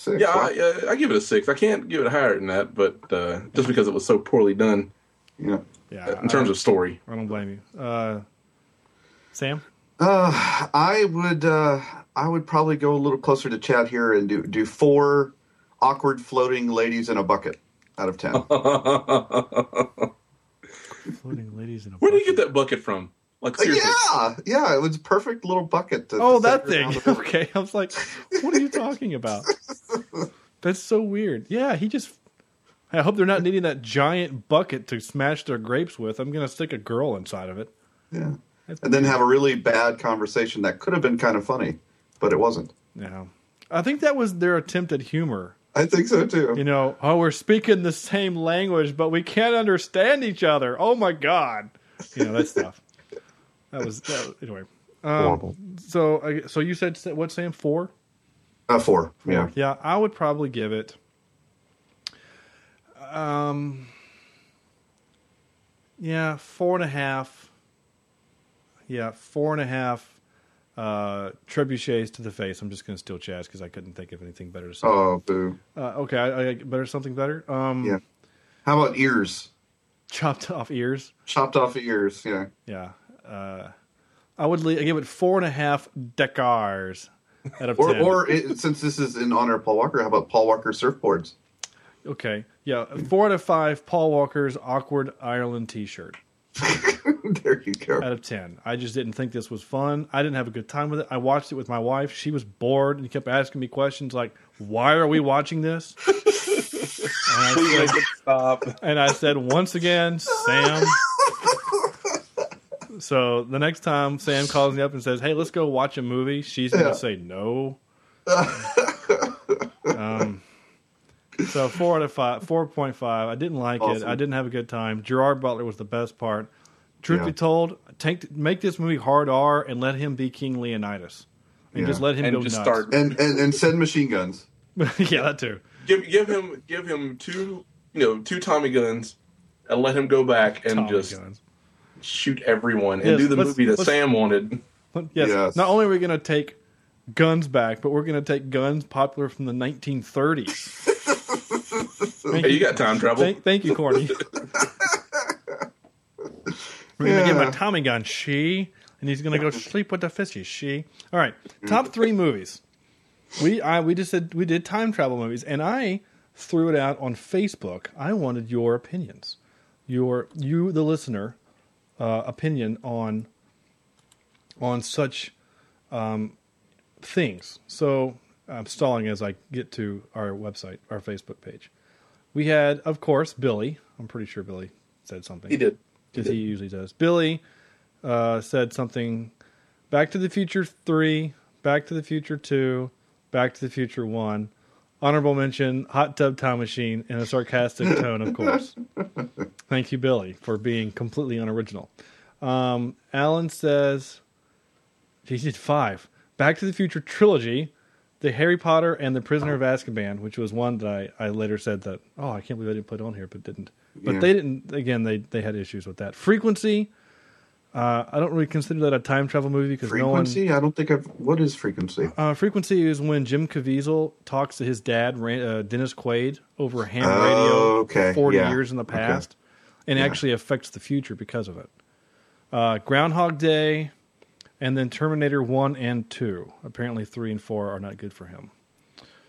Six, Yeah, huh? I, uh, I give it a six. I can't give it higher than that, but uh, just because it was so poorly done yeah. Yeah, in terms of story. I don't blame you. Uh, Sam, Uh, I would uh, I would probably go a little closer to Chad here and do do four awkward floating ladies in a bucket out of ten. floating ladies in a. Where did you get that bucket from? Like seriously? yeah, yeah, it was a perfect little bucket. To, Oh, to that thing. Okay, I was like, what are you talking about? That's so weird. Yeah, he just. I hope they're not needing that giant bucket to smash their grapes with. I'm gonna stick a girl inside of it. Yeah. That's And then have a really bad conversation that could have been kind of funny, but it wasn't. Yeah, I think that was their attempt at humor. I think so too. You know, oh, we're speaking the same language, but we can't understand each other. Oh my god, you know that stuff. That was, that anyway. Um, Horrible. so, I, so you said what, Sam? Four. Uh, four. Yeah. Yeah, I would probably give it. Um. Yeah, four and a half. Yeah, four and a half. Uh, trebuchets to the face. I'm just going to steal Chad's because I couldn't think of anything better to say. Oh, boo. Uh, okay, I, I better something better. Um, Yeah. How about ears? Chopped off ears. Chopped off ears. Yeah. Yeah. Uh, I would le- give it four and a half decars out of Or, ten. or it, since this is in honor of Paul Walker, how about Paul Walker surfboards? okay, yeah, four out of five. Paul Walker's awkward Ireland T-shirt there you go. out of ten. I just didn't think this was fun. I didn't have a good time with it. I watched it with my wife. She was bored and kept asking me questions like, "Why are we watching this?" and, I said, stop. and I said, "Once again, Sam." So the next time Sam calls me up and says, "Hey, let's go watch a movie," she's going to Yeah. say no. um, so four out of five, four point five. I didn't like it. I didn't have a good time. Gerard Butler was the best part. Truth Yeah. be told, take make this movie hard R and let him be King Leonidas, and Yeah. just let him And go just nuts. start And, and and send machine guns. yeah, that too. give give him give him two you know two Tommy guns and let him go back and Tommy just guns. Shoot everyone and Yes, do the movie that Sam wanted. Yes, Yes. not only are we going to take guns back, but we're going to take guns popular from the 1930s. Thank Hey, you got time travel. Thank, thank you, Corny. We're gonna get my Yeah. Tommy gun, she, and he's gonna go sleep with the fishies, she. All right, top three movies. We I we just said we did time travel movies, and I threw it out on Facebook. I wanted your opinions, your you the listener, uh, opinion on on such um, things. So I'm stalling as I get to our website, our Facebook page. We had, of course, Billy. I'm pretty sure Billy said something. He did. Because he usually does. Billy uh, said something Back to the Future 3, Back to the Future 2, Back to the Future 1. Honorable mention Hot Tub Time Machine in a sarcastic tone, of course. Thank you, Billy, for being completely unoriginal. Um, Alan says he did five. Back to the Future trilogy, the Harry Potter and the Prisoner of Azkaban, which was one that I, I later said that oh I can't believe I didn't put on here, but didn't. But Yeah. they didn't. Again, they they had issues with that frequency. Uh, I don't really consider that a time travel movie because no one. Frequency? I don't think I've. What is frequency? Uh, frequency is when Jim Caviezel talks to his dad, uh, Dennis Quaid, over ham Oh, radio okay. 40 Yeah. years in the Okay. past, and Yeah. actually affects the future because of it. Uh, Groundhog Day, and then Terminator 1 and 2. Apparently, 3 and 4 are not good for him.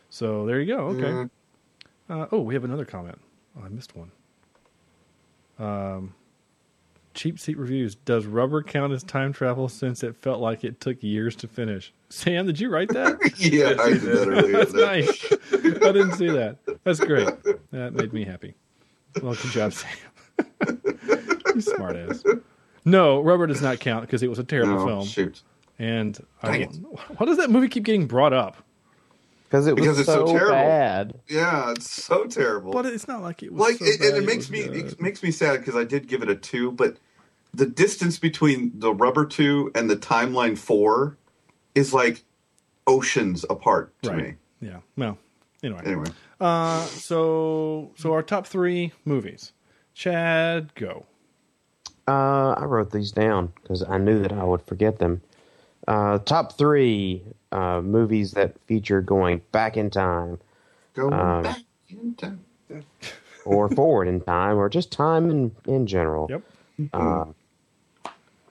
So there you go. Okay. Mm. Uh, oh, we have another comment. Oh, I missed one. Um, cheap seat reviews. Does rubber count as time travel since it felt like it took years to finish? Sam, did you write that? yeah, I did that earlier. That's nice. I didn't see that. That's great. That made me happy. Well, good job, Sam. you smart ass. No, rubber does not count because it was a terrible No, film. shoot. And I, Dang why does that movie keep getting brought up? Because it was Because it's so so, terrible. bad. Yeah, it's so terrible. But it's not like it was like so it, bad, and it makes me good. it makes me sad because I did give it a two, but the distance between the rubber two and the timeline four is like oceans apart to right. me. Yeah. Well, anyway. Anyway, Uh, so so our top three movies. Chad, go. Uh, I wrote these down because I knew that I would forget them. Uh, top three uh, movies that feature going back in time go Um, back in time. or forward in time or just time in, in general. Yep. Uh,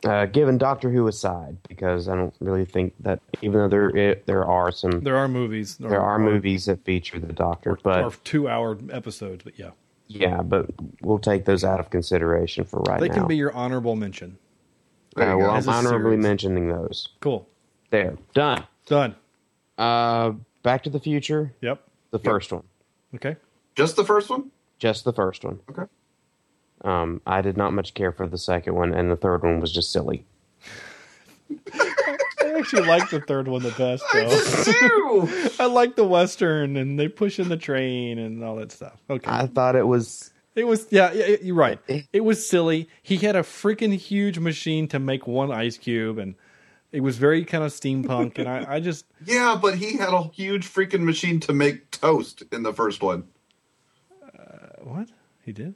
uh, given Doctor Who aside, because I don't really think that even though there it, there are some There are movies. there are movies that feature the Doctor, but or two hour episodes, but yeah. yeah, but we'll take those out of consideration for right They now. They can be your honorable mention. There uh, well, I'm honorably series. mentioning those. Cool. There, done. Done. Uh, Back to the Future, Yep. the first one, Okay. Just the first one. just the first one. Okay. Um, I did not much care for the second one, and the third one was just silly. I actually like the third one the best I though. just do. I like the western and they push in the train and all that stuff. Okay. I thought it was It was yeah, yeah, you're right. It was silly. He had a freaking huge machine to make one ice cube, and it was very kind of steampunk. and I, I just yeah, but he had a huge freaking machine to make toast in the first one. Uh, what he did?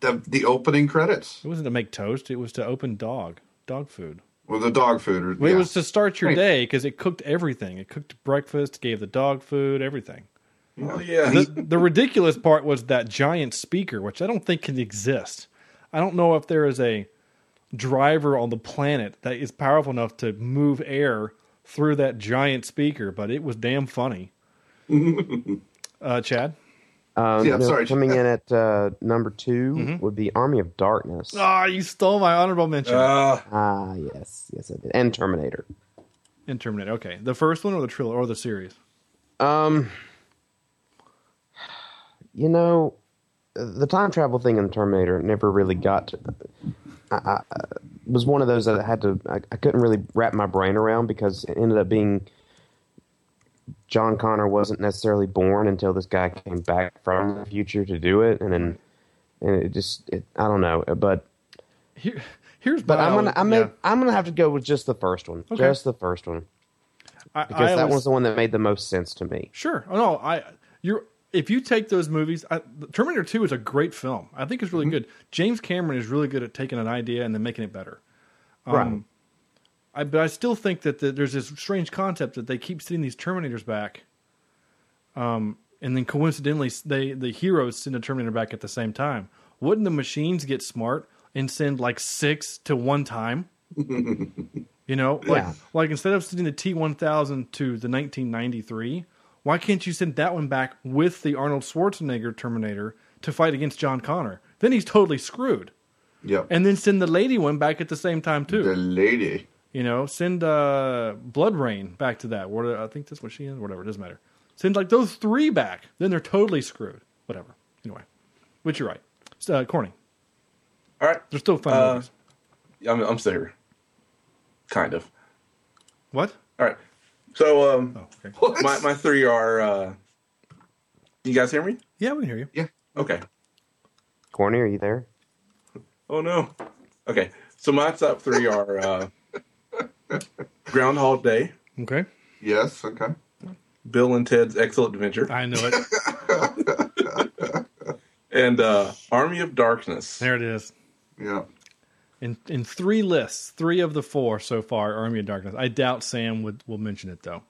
The the opening credits It wasn't to make toast. It was to open dog dog food. Well, the dog food. Or, Well, yeah. It was to start your Right. day because it cooked everything. It cooked breakfast, gave the dog food, everything. Oh yeah. The, the ridiculous part was that giant speaker, which I don't think can exist. I don't know if there is a driver on the planet that is powerful enough to move air through that giant speaker, but it was damn funny. uh, Chad? Um, Yeah, no, sorry. Coming in at uh, number 2 Mm-hmm. would be Army of Darkness. Ah, you stole my honorable mention. Uh, Ah, yes, yes, I did. And Terminator. in Terminator. Okay. The first one or the trilogy or the series? Um, you know, the time travel thing in Terminator never really got. To, I, was one of those that I had to. I, I couldn't really wrap my brain around because it ended up being John Connor wasn't necessarily born until this guy came back from the future to do it, and then and it just it, I don't know, but Here, here's but I'm gonna I'm yeah. gonna, I'm gonna have to go with just the first one, Okay. just the first one I- because I that always- was the one that made the most sense to me. Sure. Oh, no, I you're if you take those movies, I, Terminator Two is a great film. I think it's really good. James Cameron is really good at taking an idea and then making it better. Um, Right. I, but I still think that the, there's this strange concept that they keep sending these Terminators back, um, and then coincidentally, they the heroes send a Terminator back at the same time. Wouldn't the machines get smart and send like six to one time? You know, like Yeah. like instead of sending the T one thousand to the nineteen ninety three, why can't you send that one back with the Arnold Schwarzenegger Terminator to fight against John Connor? Then he's totally screwed. Yep. And then send the lady one back at the same time too. the lady. You know, send uh, BloodRayne back to that. What I think that's what she is. Whatever, it doesn't matter. Send like those three back. Then they're totally screwed. Whatever. Anyway, but you're right. Uh, corny. all right. They're still fun Uh, movies. I'm, I'm still here. Kind of. What? All right. So um, Oh, okay. My my three are. Uh, you guys hear me? Yeah, we can hear you. yeah. Okay. Corny, are you there? Oh no. Okay. So my top three are uh, Groundhog Day, Okay. Yes. Okay. Bill and Ted's Excellent Adventure, I know it. and uh, Army of Darkness. there it is. Yeah. In in three lists, three of the four so far, Army of Darkness. I doubt Sam would will mention it though,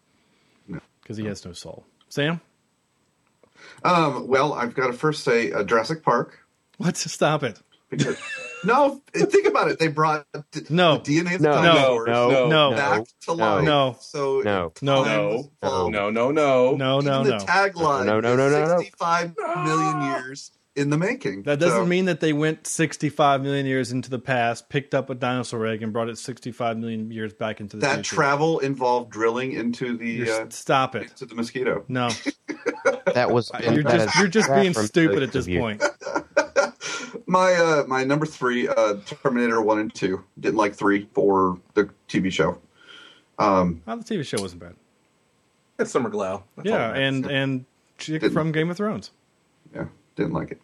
No. because he has no soul. Sam, Um, well, I've got to first say uh, Jurassic Park. let's stop it. Because, no, think about it. They brought d- No. the DNA of No, the no, dinosaurs no, No. back to no, life. no, So no, No. time No. was involved. No, no, no. No, no, Even no. The tagline. No, no, no, is no, no. 65 million years in the making. That doesn't So, mean that they went 65 million years into the past, picked up a dinosaur egg, and brought it 65 million years back into the that future. travel involved drilling into the You're- uh, stop it. To the mosquito. No, That was you're that just you're just being stupid at this of point. My uh, my number three, uh, Terminator one and two. Didn't like three for the TV show. Um, Oh, the TV show wasn't bad. That's Summer Glau. That's Yeah, and and chick Didn't- from Game of Thrones. Yeah, didn't like it.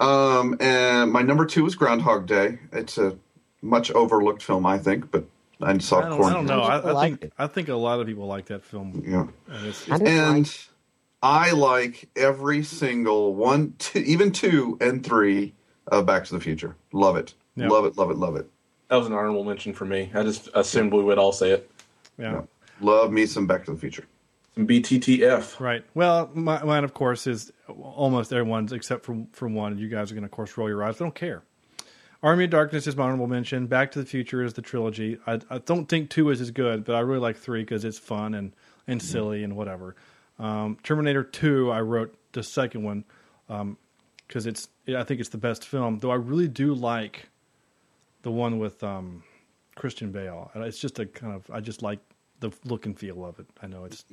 Um, and my number two is Groundhog Day. It's a much overlooked film, I think, but I saw I don't, Corn- I don't know. Some I, people I think it. I think a lot of people like that film. Yeah. And it's, I it's, didn't and like- I like every single one, two, even two and three of Back to the Future. Love it, Yeah. love it, love it, love it. that was an honorable mention for me. I just assumed we would all say it. yeah. Love me some Back to the Future. Some BTTF. Right. Well, my, mine, of course, is almost everyone's except for for one. You guys are going to, of course, roll your eyes. I don't care. Army of Darkness is my honorable mention. Back to the Future is the trilogy. I, I don't think two is as good, but I really like three because it's fun and, and silly and whatever. Um, Terminator Two, I wrote the second one because it's I think it's the best film. Though I really do like the one with um, Christian Bale. It's just a kind of I just like the look and feel of it. I know it's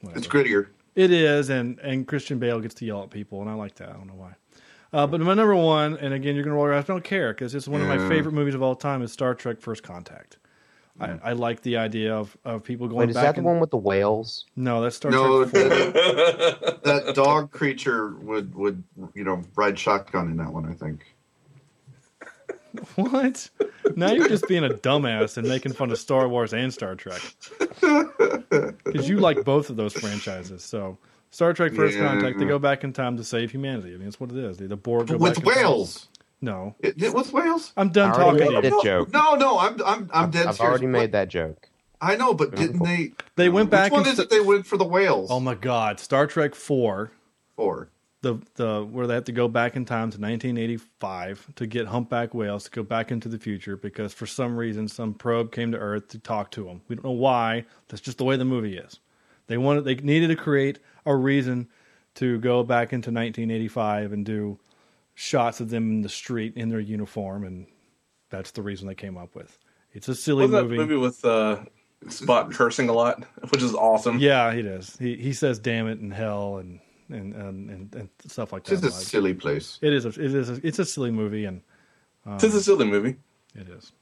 whatever. It's grittier. It is, and and Christian Bale gets to yell at people, and I like that. I don't know why. Uh, but my number one, and again, you're gonna roll your eyes. I don't care because it's one of my favorite movies of all time. Is Star Trek: First Contact. I, I like the idea of, of people going Wait, is back. that the and- one with the whales? No, that's Star No, Trek. 4. that, that dog creature would would you know ride shotgun in that one. I think. what? Now you're just being a dumbass and making fun of Star Wars and Star Trek because you like both of those franchises. So Star Trek: First Yeah. Contact, they go back in time to save humanity. I mean, that's what it is. The, the Borg go With back in time. whales. No, It, it, with whales. I'm done I already talking to made you. that joke. No, no, I'm I'm I'm dead I've serious. already What- made that joke. I know, but didn't they? They went back Which one and is st- it? They went for the whales. Oh my God! Star Trek Four Four. The the where they have to go back in time to 1985 to get humpback whales to go back into the future because for some reason some probe came to Earth to talk to them. We don't know why. That's just the way the movie is. They wanted they needed to create a reason to go back into 1985 and do shots of them in the street in their uniform, and that's the reason they came up with. It's a silly Wasn't movie. that movie with uh, Spock cursing a lot, which is awesome. Yeah, he does. He he says "damn it" and "hell" and and and, and, and stuff like that. It's a Like, silly place. It is. A, it is. A, it's a silly movie, and It's a silly movie. Um, it is.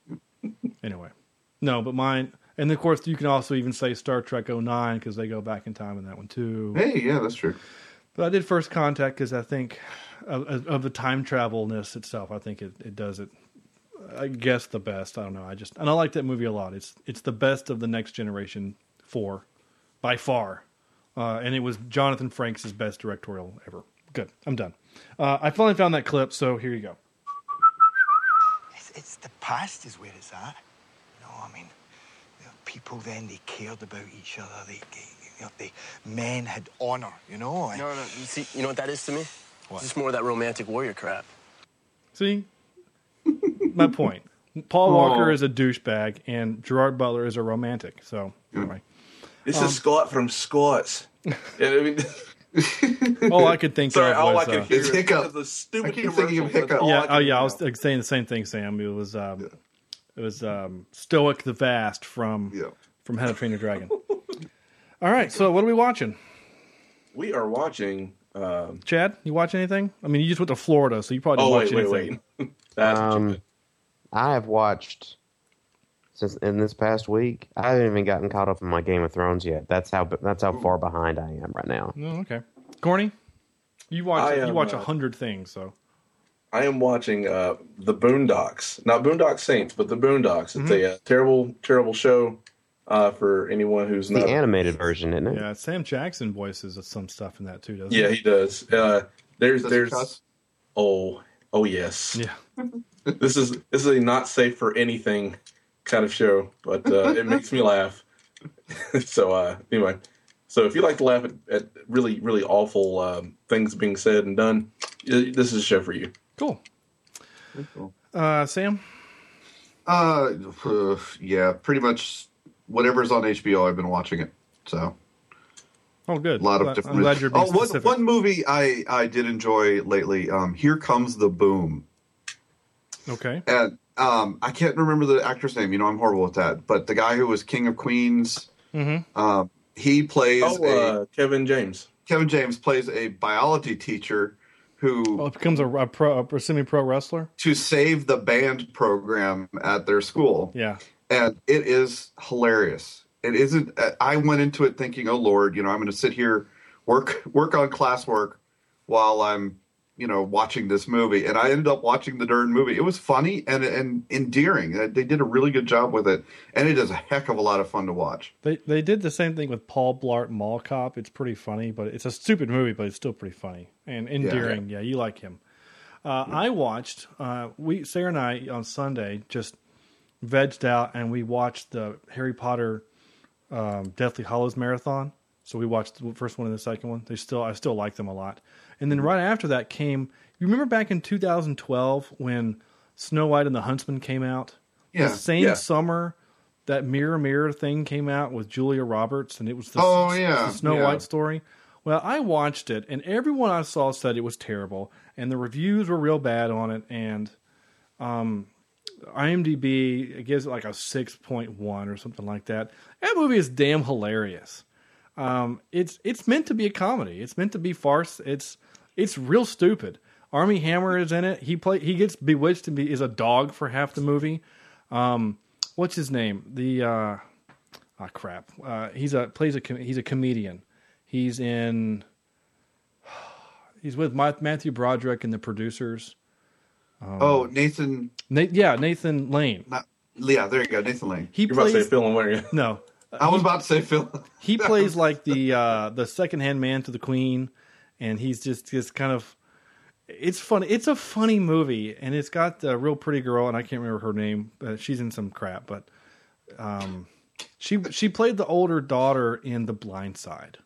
anyway, no, but mine, and of course, you can also even say Star Trek 09 because they go back in time in that one too. Hey, yeah, that's true. But I did First Contact because I think of, of of the time travelness itself. I think it, it does it. I guess the best. I don't know. I just and I like that movie a lot. It's it's the best of the Next Generation four, by far. Uh, and it was Jonathan Frakes' best directorial ever. Good. I'm done. Uh, I finally found that clip, so here you go. It's, it's the past is where it's at. You know, I mean, you know, people then they cared about each other. They, they, you know, they men had honor. You know. and- No, no. You see, you know what that is to me? What? It's just more of that romantic warrior crap. See, my point. Paul Walker Oh. is a douchebag, and Gerard Butler is a romantic. So anyway, This Um, is Scott from Scots. Yeah, I mean, all I could think sorry, of all was I could uh, hear Hiccup. the stupid I keep thinking of Hiccup. yeah. I Oh yeah, I was of. like, saying the same thing, Sam. It was um, it was um, Stoick the Vast from Yeah. from How to Train Your Dragon. all right, so what are we watching? We are watching. Um, Chad, you watch anything? I mean, you just went to Florida, so you probably didn't oh watch wait, wait, anything. wait. That's Um, I have watched since in this past week. I haven't even gotten caught up in my Game of Thrones yet. That's how that's how far behind I am right now. Oh, okay. Corny, you watch I you am, watch a uh, hundred things, so I am watching uh, the Boondocks, not Boondock Saints, but the Boondocks. It's Mm-hmm. a uh, terrible, terrible show uh, for anyone who's The not. animated version, isn't it? yeah. Sam Jackson voices some stuff in that too, doesn't Yeah, he? he does. Uh, there's, Does there's. Oh, oh yes. Yeah. This is this is a not safe for anything kind of show, but uh, it makes me laugh. so uh, anyway, so if you like to laugh at, at really, really awful um, things being said and done, this is a show for you. Cool. Cool. Uh, Sam, Uh, uh, yeah, pretty much whatever's on HBO. I've been watching it. So oh good. a lot of Glad- different. I'm glad you're being oh, one, specific. one movie I I did enjoy lately. Um, Here comes the boom, Okay. and um, I can't remember the actor's name. You know, I'm horrible with that. But the guy who was King of Queens, Mm-hmm. um, he plays Oh, a uh, Kevin James. Kevin James plays a biology teacher who Oh, it becomes a, a pro, a semi-pro wrestler. to save the band program at their school. Yeah. and it is hilarious. It isn't. I went into it thinking, "Oh Lord, you know, I'm going to sit here work work on classwork while I'm, you know, watching this movie." And I ended up watching the darn movie. It was funny and and endearing. Uh, They did a really good job with it, and it is a heck of a lot of fun to watch. They they did the same thing with Paul Blart Mall Cop. It's pretty funny, but it's a stupid movie, but it's still pretty funny and endearing. Yeah, you like him. Uh, I watched. Uh, we Sarah and I on Sunday just vegged out and we watched the Harry Potter um, Deathly Hallows marathon. So we watched the first one and the second one. They still I still like them a lot. And then right after that came. You remember back in 2012 when Snow White and the Huntsman came out? Yeah, the same yeah. summer that Mirror Mirror thing came out with Julia Roberts, and it was the, Oh, yeah, the Snow yeah. White story. Well, I watched it, and everyone I saw said it was terrible, and the reviews were real bad on it, and um, IMDb gives it like a six point one or something like that. That movie is damn hilarious. Um, it's it's meant to be a comedy. It's meant to be farce. It's it's real stupid. Armie Hammer is in it. He play he gets bewitched and be, is a dog for half the movie. Um, what's his name? The uh, ah crap. Uh, he's a plays a com- he's a comedian. He's in. He's with Ma- Matthew Broderick and the producers. oh, Nathan. Na- yeah, Nathan Lane. Not, yeah, there you go, Nathan Lane. He You're about to plays say Phil and Larry. no. I was about to say Phil. He plays like the uh, the second hand man to the queen, and he's just just kind of. It's funny. It's a funny movie, and it's got the real pretty girl, and I can't remember her name. But she's in some crap, but um, she she played the older daughter in The Blind Side,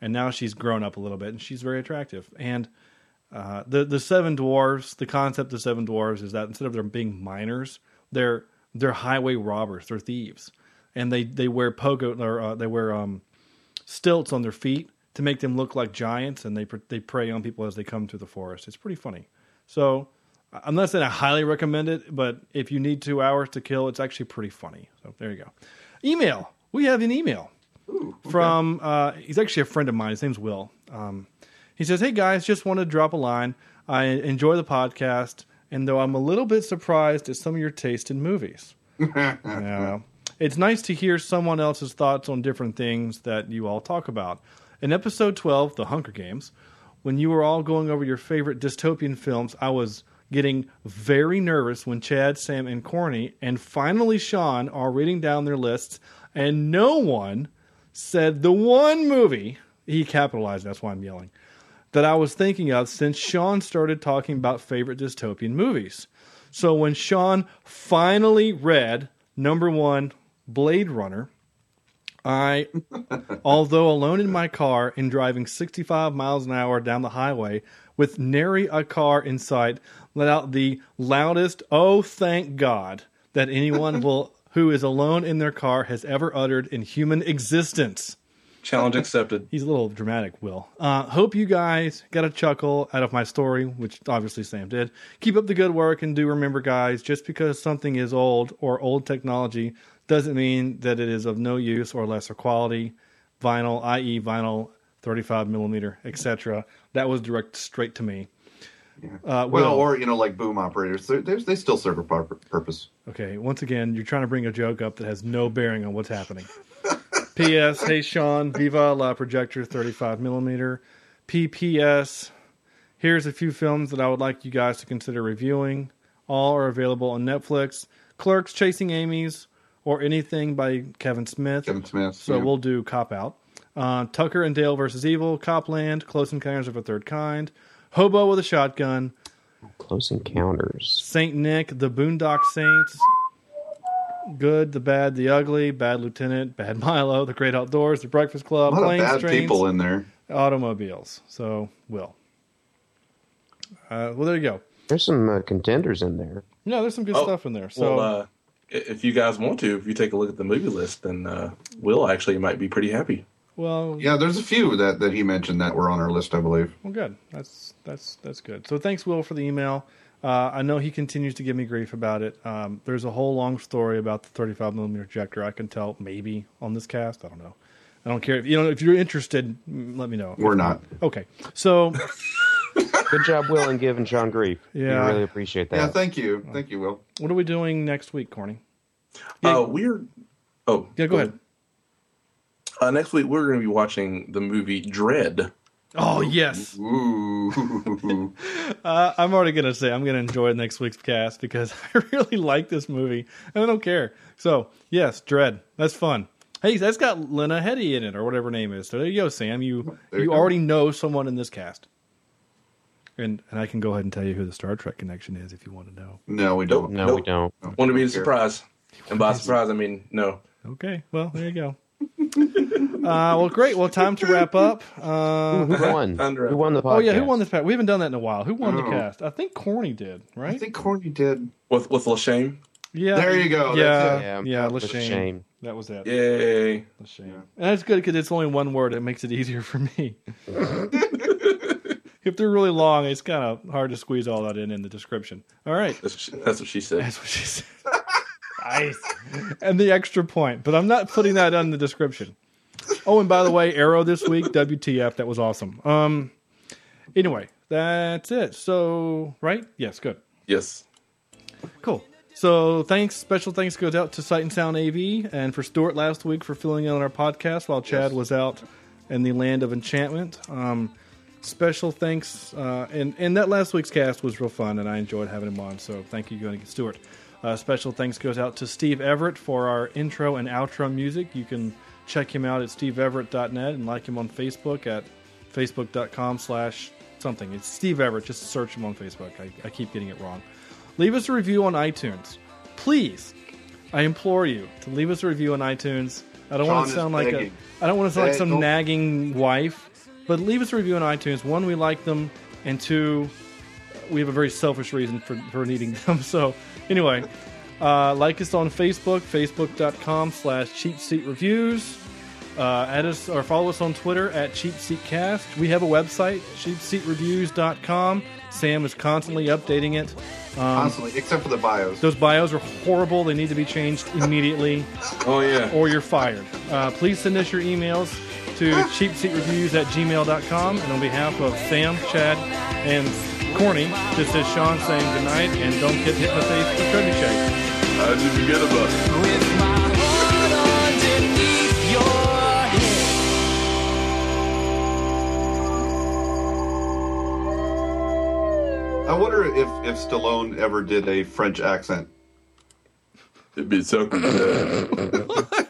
and now she's grown up a little bit, and she's very attractive. And uh, the the seven dwarves, the concept of seven dwarves is that instead of them being miners, they're they're highway robbers, they're thieves, and they they wear pogo or uh, they wear um, stilts on their feet to make them look like giants, and they they prey on people as they come through the forest. It's pretty funny. So I'm not saying I highly recommend it, but if you need two hours to kill, it's actually pretty funny. So there you go. Email. We have an email from. Uh, he's actually a friend of mine. His name's Will. Um, he says, "Hey guys, just wanted to drop a line. I enjoy the podcast, and though I'm a little bit surprised at some of your taste in movies, yeah, it's nice to hear someone else's thoughts on different things that you all talk about. In episode 12, The Hunger Games, when you were all going over your favorite dystopian films, I was." Getting very nervous when Chad, Sam, and Corny, and finally Sean are reading down their lists, and no one said the one movie he capitalized. That's why I'm yelling that I was thinking of since Sean started talking about favorite dystopian movies. So when Sean finally read number one, Blade Runner, I, although alone in my car and driving 65 miles an hour down the highway with nary a car in sight, let out the loudest, oh, thank God, that anyone will who is alone in their car has ever uttered in human existence. Challenge accepted. He's a little dramatic, Will. Uh, hope you guys got a chuckle out of my story, which obviously Sam did. Keep up the good work, and do remember, guys, just because something is old or old technology doesn't mean that it is of no use or lesser quality. Vinyl, i.e., vinyl 35 millimeter, etc. That was direct straight to me. Uh, Well, Will, or you know, like boom operators, they're, they're, they still serve a pur- purpose. Okay, once again, you're trying to bring a joke up that has no bearing on what's happening. P.S. Hey Sean, Viva la Projector 35 millimeter. P.P.S. Here's a few films that I would like you guys to consider reviewing. All are available on Netflix. Clerks, Chasing Amy's, or anything by Kevin Smith. Kevin Smith. So yeah. we'll do Cop Out. Uh, Tucker and Dale versus Evil, Copland, Close Encounters of a Third Kind, Hobo with a Shotgun, Close Encounters. Saint Nick, The Boondock Saints, Good, the Bad, the Ugly, Bad Lieutenant, Bad Milo, The Great Outdoors, The Breakfast a Club, lot of bad Trains, people in there. Automobiles. So, Will. Uh, well, there you go. There's some uh, contenders in there. No, there's some good Oh, stuff in there. So, well, uh, i- if you guys want to, if you take a look at the movie list, then uh, Will actually might be pretty happy. well, Yeah, there's a few that, that he mentioned that were on our list, I believe. Well, good. That's that's that's good. So thanks, Will, for the email. Uh, I know he continues to give me grief about it. Um, there's a whole long story about the 35 millimeter projector. I can tell maybe on this cast. I don't know. I don't care if you know if you're interested. Let me know. We're not. Okay. So Good job, Will, in giving John grief. Yeah. We really appreciate that. Yeah, thank you. Thank you, Will. what are we doing next week, Corny? Uh, we're oh Yeah, go ahead. Uh, next week we're going to be watching the movie Dredd. Oh yes. Ooh. Uh, I'm already gonna say I'm gonna enjoy next week's cast because I really like this movie and I don't care. So yes, Dredd. That's fun. Hey, that's got Lena Headey in it or whatever her name is. So there you go, Sam. You There you you already know someone in this cast. And and I can go ahead and tell you who the Star Trek connection is if you want to know. no, we don't. no, Nope. we don't. Want to be a surprise, and by surprise I mean no. Okay, well there you go. uh, well, great. Well, time to wrap up. Uh, Who won? Who won the podcast? oh yeah, who won this? pa- We haven't done that in a while. Who won the Oh. cast? I think Corny did, right? I think Corny did. With with Lashane, yeah. There you go. Yeah, That's yeah, yeah. With Lashane. That was it. yay! Lashane. And that's good because it's only one word. It makes it easier for me. if they're really long, it's kind of hard to squeeze all that in in the description. All right. That's what she, that's what she said. That's what she said. nice. And the extra point, but I'm not putting that on the description. Oh, and by the way, Arrow this week, WTF, that was awesome. Um, anyway, that's it. So, right? Yes, good. Yes. Cool. So thanks, special thanks goes out to Sight and Sound AV and for Stuart last week for filling in on our podcast while Chad Yes. was out in the land of enchantment. Um, special thanks, uh, and and that last week's cast was real fun, and I enjoyed having him on. So thank you, going Stewart. Uh, special thanks goes out to Steve Everett for our intro and outro music. You can check him out at steveeverett.net and like him on Facebook at facebook.com slash something. It's Steve Everett. Just search him on Facebook. I, I keep getting it wrong. Leave us a review on iTunes. Please, I implore you to leave us a review on iTunes. I don't want to sound like a. I don't want to sound like some nagging wife But leave us a review on iTunes. One, we like them, and two, we have a very selfish reason for, for needing them. So, anyway, uh, like us on Facebook, facebook.com slash cheap seat reviews. Uh, add us or follow us on Twitter at Cheap Seat Cast. We have a website, cheapseatreviews.com. Sam is constantly updating it. Um, Constantly, except for the bios. those bios are horrible. They need to be changed immediately, Oh yeah. or you're fired. Uh, please send us your emails to cheapseatreviews at gmail.com. And on behalf of Sam, Chad, and Corny, this is Sean saying goodnight and don't get hit in the face with trebuchet. How'd you forget about it? With my heart underneath your head. I wonder if if Stallone ever did a French accent. It'd be so good.